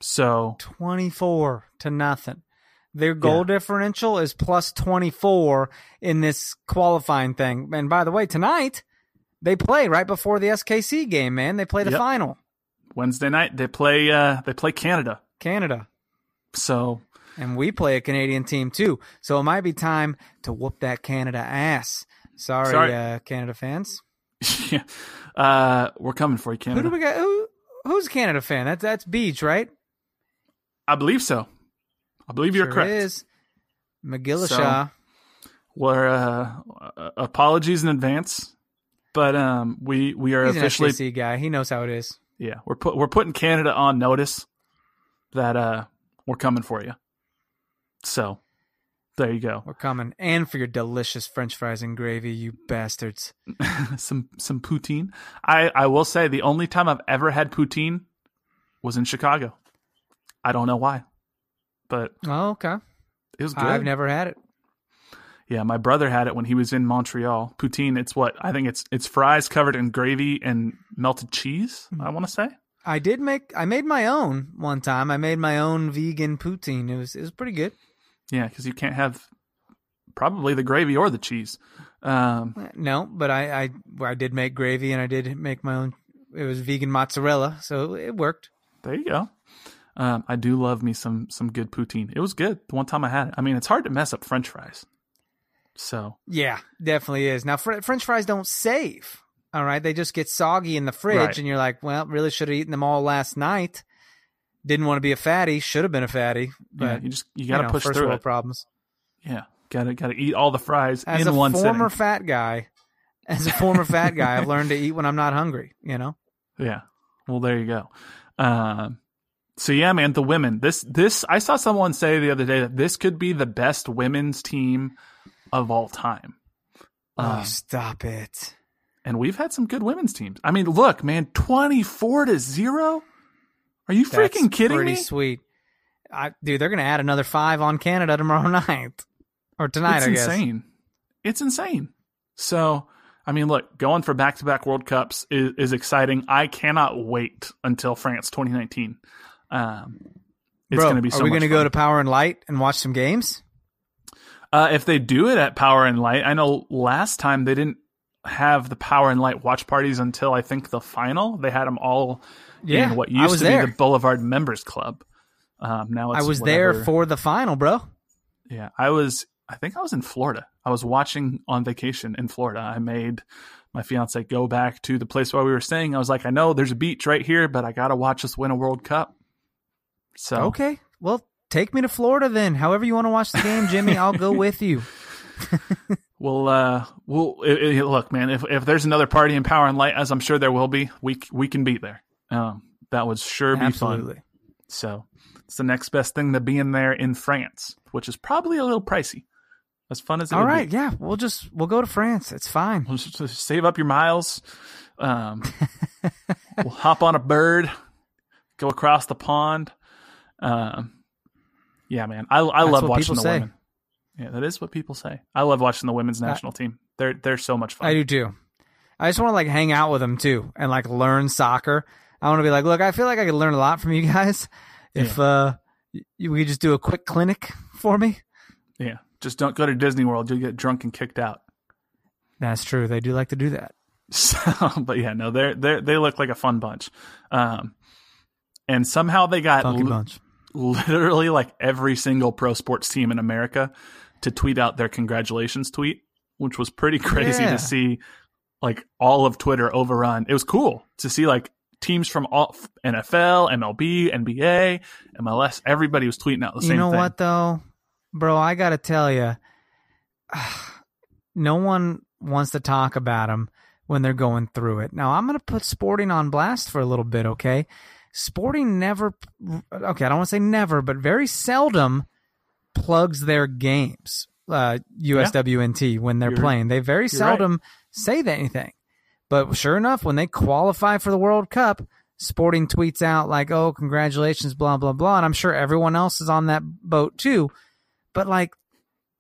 So 24 to nothing. Their goal yeah. differential is plus 24 in this qualifying thing. And by the way, tonight they play right before the SKC game, man. They play the yep. final. Wednesday night they play uh they play Canada. Canada. So and we play a Canadian team too. So it might be time to whoop that Canada ass. Sorry, Sorry. Uh, Canada fans. yeah. Uh, we're coming for you, Canada. Who do we got? Who, who's a Canada fan? That's that's Beach, right? I believe so. I believe you're sure correct. Is McGillishaw. So, well, uh, apologies in advance, but um, we we are He's officially an guy. He knows how it is. Yeah, we're put we're putting Canada on notice that uh we're coming for you. So there you go. We're coming, and for your delicious French fries and gravy, you bastards. some some poutine. I I will say the only time I've ever had poutine was in Chicago. I don't know why, but oh okay, it was good. I've never had it. Yeah, my brother had it when he was in Montreal. Poutine. It's what I think it's it's fries covered in gravy and melted cheese. I mm-hmm. want to say. I did make. I made my own one time. I made my own vegan poutine. It was it was pretty good. Yeah, because you can't have probably the gravy or the cheese. Um, uh, no, but I, I I did make gravy and I did make my own. It was vegan mozzarella, so it worked. There you go. Um, I do love me some some good poutine. It was good the one time I had it. I mean, it's hard to mess up French fries. So yeah, definitely is. Now fr- French fries don't save. All right, they just get soggy in the fridge, right. and you're like, well, really should have eaten them all last night. Didn't want to be a fatty. Should have been a fatty. But yeah, you just you got to you know, push first through world it. problems. Yeah, gotta gotta eat all the fries as in one As a former sitting. fat guy, as a former fat guy, I've learned to eat when I'm not hungry. You know. Yeah. Well, there you go. Um, so yeah, man, the women. This this I saw someone say the other day that this could be the best women's team of all time. Oh, um, stop it. And we've had some good women's teams. I mean, look, man, 24 to 0? Are you That's freaking kidding pretty me? sweet. I, dude, they're going to add another 5 on Canada tomorrow night or tonight, it's I guess. It's insane. It's insane. So, I mean, look, going for back-to-back World Cups is, is exciting. I cannot wait until France 2019. Um, it's going to be so Are we going to go to Power and Light and watch some games? Uh, if they do it at Power and Light, I know last time they didn't have the Power and Light watch parties until I think the final. They had them all yeah, in what used to there. be the Boulevard Members Club. Um, now I was whatever. there for the final, bro. Yeah, I was. I think I was in Florida. I was watching on vacation in Florida. I made my fiance go back to the place where we were staying. I was like, I know there's a beach right here, but I gotta watch us win a World Cup. So okay, well, take me to Florida then. However you want to watch the game, Jimmy, I'll go with you. well, uh, we'll it, it, look, man. If if there's another party in Power and Light, as I'm sure there will be, we we can be there. Um, that would sure be Absolutely. fun. So it's the next best thing to being there in France, which is probably a little pricey. As fun as it all right, be. yeah, we'll just we'll go to France. It's fine. We'll just, just save up your miles. Um, we'll hop on a bird, go across the pond. Um, yeah, man, I I That's love watching the say. women. Yeah, that is what people say. I love watching the women's national team. They're they're so much fun. I do too. I just want to like hang out with them too and like learn soccer. I want to be like, look, I feel like I could learn a lot from you guys if Yeah. uh you, we could just do a quick clinic for me. Yeah, Just don't go to Disney World. You'll get drunk and kicked out. That's true. They do like to do that. So, but yeah, no, they're they they look like a fun bunch. Um, and somehow they got Funky bunch. Literally like every single pro sports team in America to tweet out their congratulations tweet, which was pretty crazy Yeah. to see. Like all of Twitter overrun. It was cool to see like teams from all NFL, MLB, NBA, MLS. Everybody was tweeting out the same thing. You know what though, bro? I gotta tell you, no one wants to talk about them when they're going through it. Now I'm gonna put Sporting on blast for a little bit, okay? Sporting never, okay, I don't want to say never, but very seldom plugs their games. Uh, USWNT when they're You're- playing, they very right. seldom say that anything. But sure enough, when they qualify for the World Cup, Sporting tweets out like, "Oh, congratulations, blah blah blah," and I'm sure everyone else is on that boat too. But like,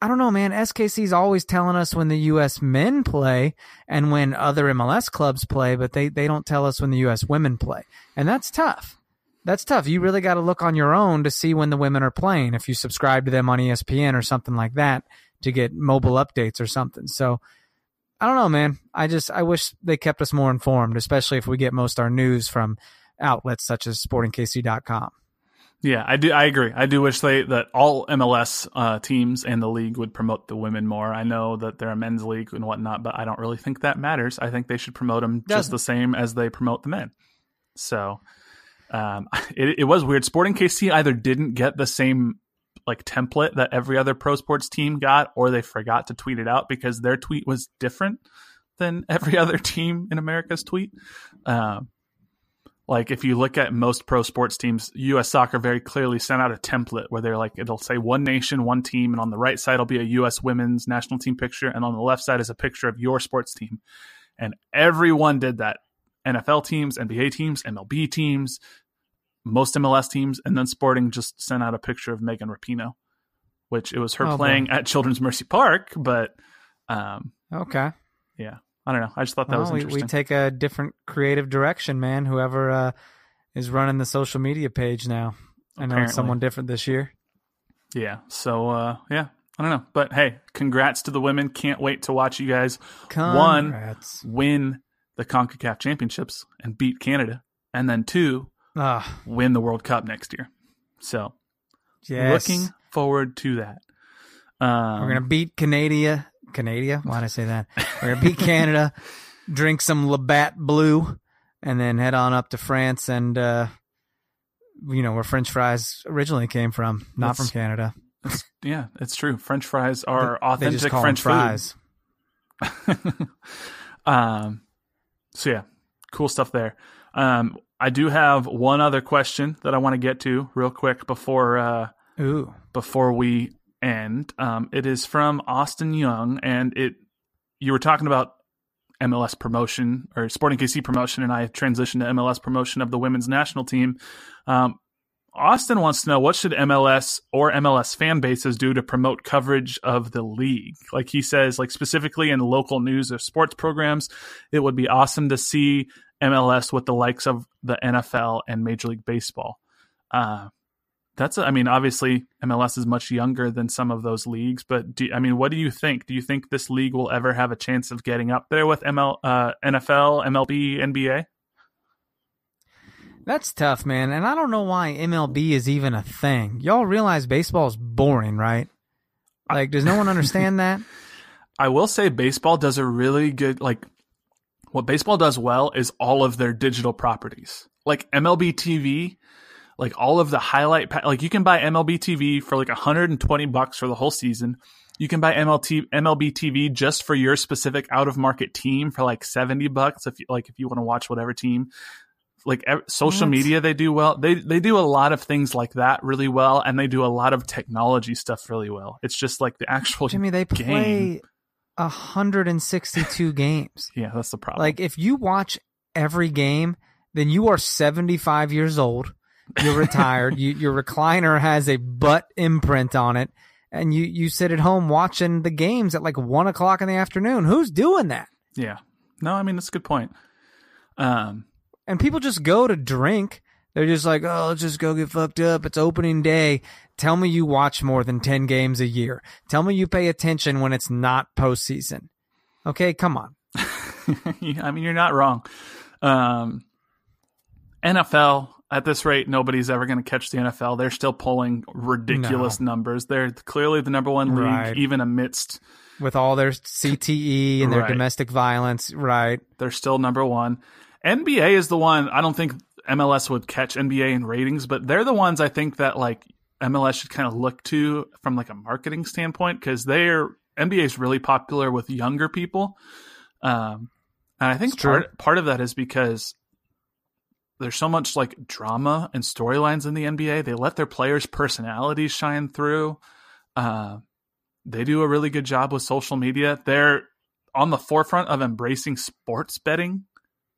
I don't know, man. SKC's always telling us when the U.S. men play and when other MLS clubs play, but they they don't tell us when the U.S. women play, and that's tough. That's tough. You really got to look on your own to see when the women are playing. If you subscribe to them on ESPN or something like that to get mobile updates or something. So I don't know, man. I just I wish they kept us more informed, especially if we get most our news from outlets such as SportingKC.com. Yeah, I do. I agree. I do wish they that all MLS uh, teams and the league would promote the women more. I know that they're a men's league and whatnot, but I don't really think that matters. I think they should promote them just Doesn't. the same as they promote the men. So, um, it, it was weird. Sporting KC either didn't get the same like template that every other pro sports team got, or they forgot to tweet it out because their tweet was different than every other team in America's tweet. Um, like if you look at most pro sports teams, U.S. Soccer very clearly sent out a template where they're like it'll say one nation, one team, and on the right side will be a U.S. women's national team picture, and on the left side is a picture of your sports team, and everyone did that. NFL teams, NBA teams, MLB teams, most MLS teams, and then Sporting just sent out a picture of Megan Rapinoe, which it was her Oh, playing at Children's Mercy Park, but um, Okay. yeah, I don't know. I just thought that Well, was we, interesting. we take a different creative direction, man. Whoever uh, is running the social media page now. I know it's someone different this year. Yeah. So uh yeah, I don't know. But hey, congrats to the women. Can't wait to watch you guys One, Congrats. win the CONCACAF championships and beat Canada. And then two, Ah, win the World Cup next year. So yes. looking forward to that. Um, We're gonna beat Canada. Canada? Why did I say that? We're gonna beat Canada. Drink some Labatt Blue, and then head on up to France and uh, you know where French fries originally came from, not from Canada. yeah, it's true. French fries are they authentic call French fries. um, so yeah, cool stuff there. Um, I do have one other question that I want to get to real quick before uh, Ooh, before we end. Um, it is from Austin Young, and it you were talking about MLS promotion or Sporting KC promotion, and I transitioned to MLS promotion of the women's national team. Um, Austin wants to know what should MLS or MLS fan bases do to promote coverage of the league. Like he says, like specifically in local news or sports programs, it would be awesome to see MLS with the likes of the NFL and Major League Baseball. Uh, that's, I mean, obviously MLS is much younger than some of those leagues, but do, I mean, what do you think? Do you think this league will ever have a chance of getting up there with ML, uh, NFL, MLB, NBA? that's tough, man. And I don't know why MLB is even a thing. Y'all realize baseball is boring, right? Like, does no one understand that? I will say baseball does a really good like what baseball does well is all of their digital properties. Like MLB TV, like all of the highlight pa- like you can buy MLB TV for like 120 bucks for the whole season. You can buy MLT, MLB TV just for your specific out of market team for like 70 bucks if you like if you want to watch whatever team. Like ev- social What? media they do well. They they do a lot of things like that really well and they do a lot of technology stuff really well. It's just like the actual Jimmy, they game. play 162 games. Yeah, that's the problem. Like, if you watch every game, then you are 75 years old. You're retired. you, your recliner has a butt imprint on it, and you you sit at home watching the games at like one o'clock in the afternoon. Who's doing that? Yeah. No, I mean that's a good point. Um, And people just go to drink. They're just like, oh, let's just go get fucked up. It's opening day. Tell me you watch more than 10 games a year. Tell me you pay attention when it's not postseason. Okay, come on. I mean, you're not wrong. Um, NFL, at this rate, nobody's ever going to catch the NFL. They're still pulling ridiculous No. numbers. They're clearly the number one league, Right. even amidst With all their CTE and their Right. domestic violence, right? they're still number one. NBA is the one I don't think MLS would catch NBA in ratings, but they're the ones I think that like MLS should kind of look to from like a marketing standpoint because they're NBA is really popular with younger people, um, and I think part part of that is because there's so much like drama and storylines in the NBA. They let their players' personalities shine through. Uh, they do a really good job with social media. They're on the forefront of embracing sports betting.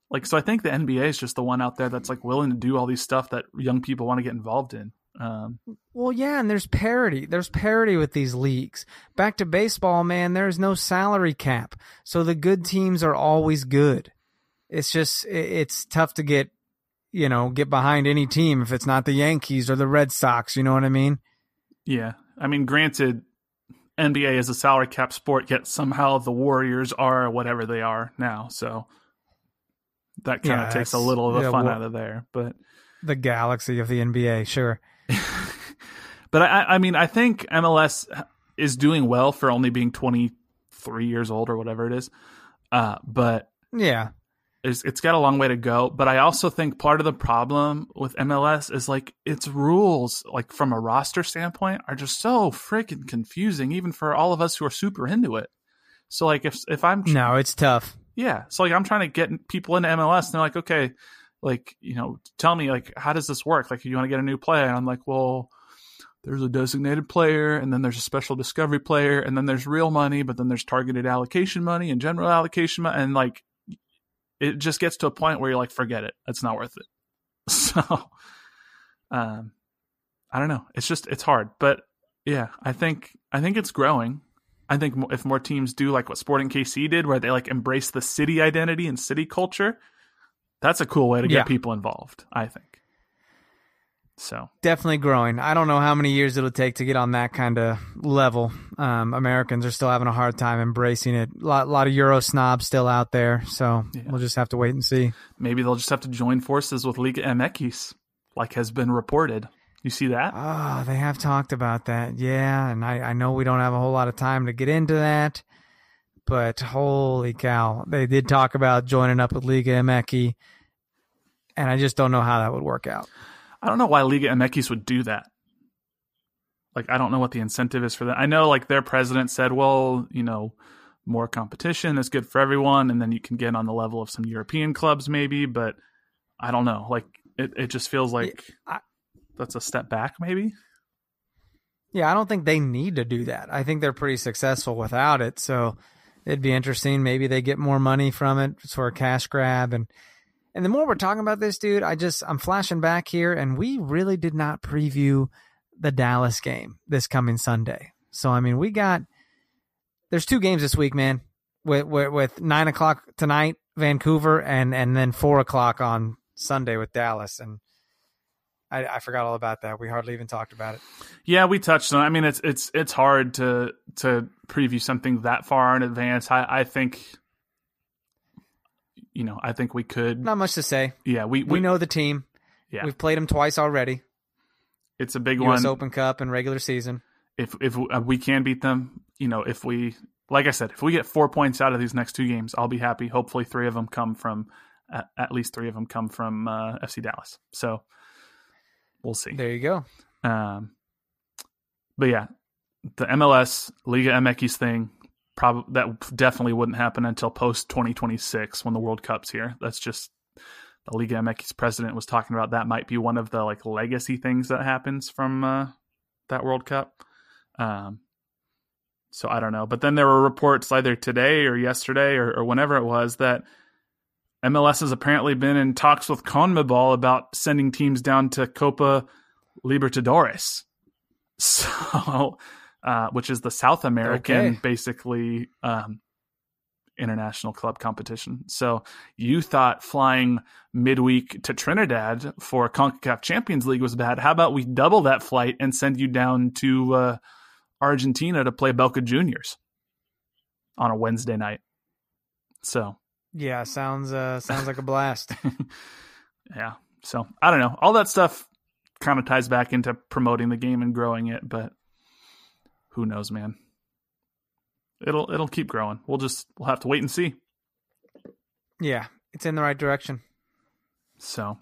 Like, so I think the NBA is just the one out there that's like willing to do all these stuff that young people want to get involved in. Um, Well, yeah, and there's parity. There's parity with these leagues. Back to baseball, man, there's no salary cap. So the good teams are always good. It's just, it's tough to get, you know, get behind any team if it's not the Yankees or the Red Sox. You know what I mean? yeah. I mean, granted, NBA is a salary cap sport, yet somehow the Warriors are whatever they are now. So that kind of Yeah, takes a little of the yeah, fun well- out of there. But The galaxy of the NBA, sure. but I, I mean, I think MLS is doing well for only being 23 years old or whatever it is. Uh, but Yeah. It's, it's got a long way to go. But I also think part of the problem with MLS is like its rules, like from a roster standpoint, are just so freaking confusing, even for all of us who are super into it. So like if if I'm No, it's tough. yeah, so like I'm trying to get people into MLS, and they're like, okay, like you know, tell me like how does this work? Like you want to get a new player, and I'm like, well, there's a designated player, and then there's a special discovery player, and then there's real money, but then there's targeted allocation money and general allocation money, and like it just gets to a point where you're like, forget it, it's not worth it. So, um, I don't know, it's just it's hard, but yeah, I think I think it's growing. I think if more teams do like what Sporting KC did, where they like embrace the city identity and city culture, that's a cool way to get Yeah. people involved. I think. So Definitely growing. I don't know how many years it'll take to get on that kind of level. Um, Americans are still having a hard time embracing it. A lot, lot of Euro snobs still out there. So Yeah. we'll just have to wait and see. maybe they'll just have to join forces with Liga MX, like has been reported. You see that? Oh, they have talked about that. Yeah. And I, I know we don't have a whole lot of time to get into that, but holy cow. They did talk about joining up with Liga MX. And I just don't know how that would work out. I don't know why Liga MX would do that. Like, I don't know what the incentive is for that. I know, like, their president said, well, you know, more competition is good for everyone, and then you can get on the level of some European clubs, maybe, but I don't know. Like, it, it just feels like I- that's a step back, maybe. Yeah, I don't think they need to do that. I think they're pretty successful without it. So it'd be interesting. Maybe they get more money from it for a cash grab. And and the more we're talking about this, dude, I just I'm flashing back here, and we really did not preview the Dallas game this coming Sunday. So I mean, we got there's two games this week, man. With with, with nine o'clock tonight, Vancouver, and and then four o'clock on Sunday with Dallas. And I, I forgot all about that. We hardly even talked about it. Yeah, we touched on. I mean, it's it's it's hard to to preview something that far in advance. I I think, you know, I think we could. Not much to say. Yeah, we We know the team. Yeah, We've played them twice already. it's a big U.S. one. Open Cup and regular season. if if uh, we can beat them, you know, if we like I said, if we get four points out of these next two games, I'll be happy. Hopefully, three of them come from at, at least three of them come from uh, FC Dallas. So we'll see. There you go. Um, but yeah, the MLS Liga MX thing probably that definitely wouldn't happen until post 2026 when the World Cup's here. That's just the Liga MX president was talking about that might be one of the like legacy things that happens from uh, that World Cup. Um, so I don't know, but then there were reports either today or yesterday or, or whenever it was that MLS has apparently been in talks with CONMEBOL about sending teams down to Copa Libertadores, so uh, which is the South American Okay. basically um, international club competition. So you thought flying midweek to Trinidad for CONCACAF Champions League was bad. How about we double that flight and send you down to uh, Argentina to play Boca Juniors on a Wednesday night? So yeah, sounds uh, sounds like a blast. yeah. So I don't know. All that stuff kind of ties back into promoting the game and growing it, but who knows, man it'll it'll keep growing. We'll just we'll have to wait and see. Yeah, it's in the right direction. So,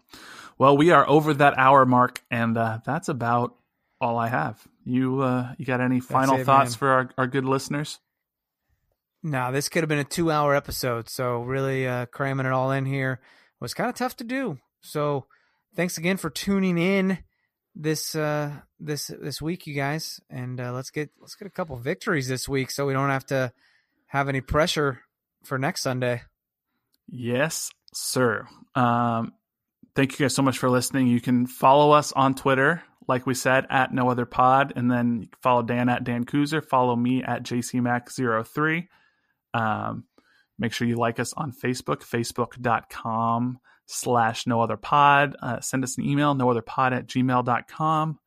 well, we are over that hour mark, and uh, that's about all I have. You uh, you got any final it, thoughts man. for our, our good listeners? No, this could have been a two hour episode. So really uh, cramming it all in here was kind of tough to do. So thanks again for tuning in this uh this this week you guys and uh, let's get let's get a couple victories this week so we don't have to have any pressure for next sunday. Yes sir. Um thank you guys so much for listening. You can follow us on twitter like we said at no other pod and then follow dan at dan Kuzer, follow me at jcmac03 um make sure you like us on facebook facebook.com slash no other pod. Uh, send us an email, no other pod at gmail.com.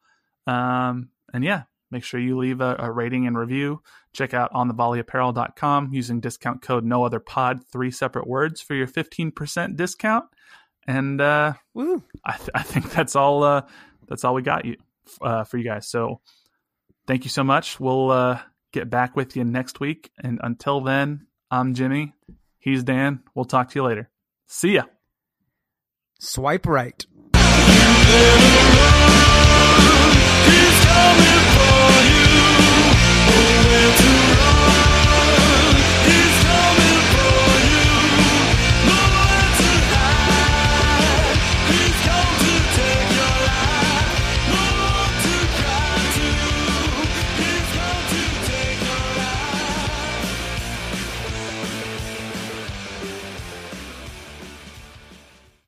Um, and yeah, make sure you leave a, a rating and review. Check out on the volleyapparel.com using discount code no other pod, three separate words for your 15% discount. And, uh, Woo. I, th- I think that's all, uh, that's all we got you, uh, for you guys. So thank you so much. We'll, uh, get back with you next week. And until then, I'm Jimmy. He's Dan. We'll talk to you later. See ya. Swipe right.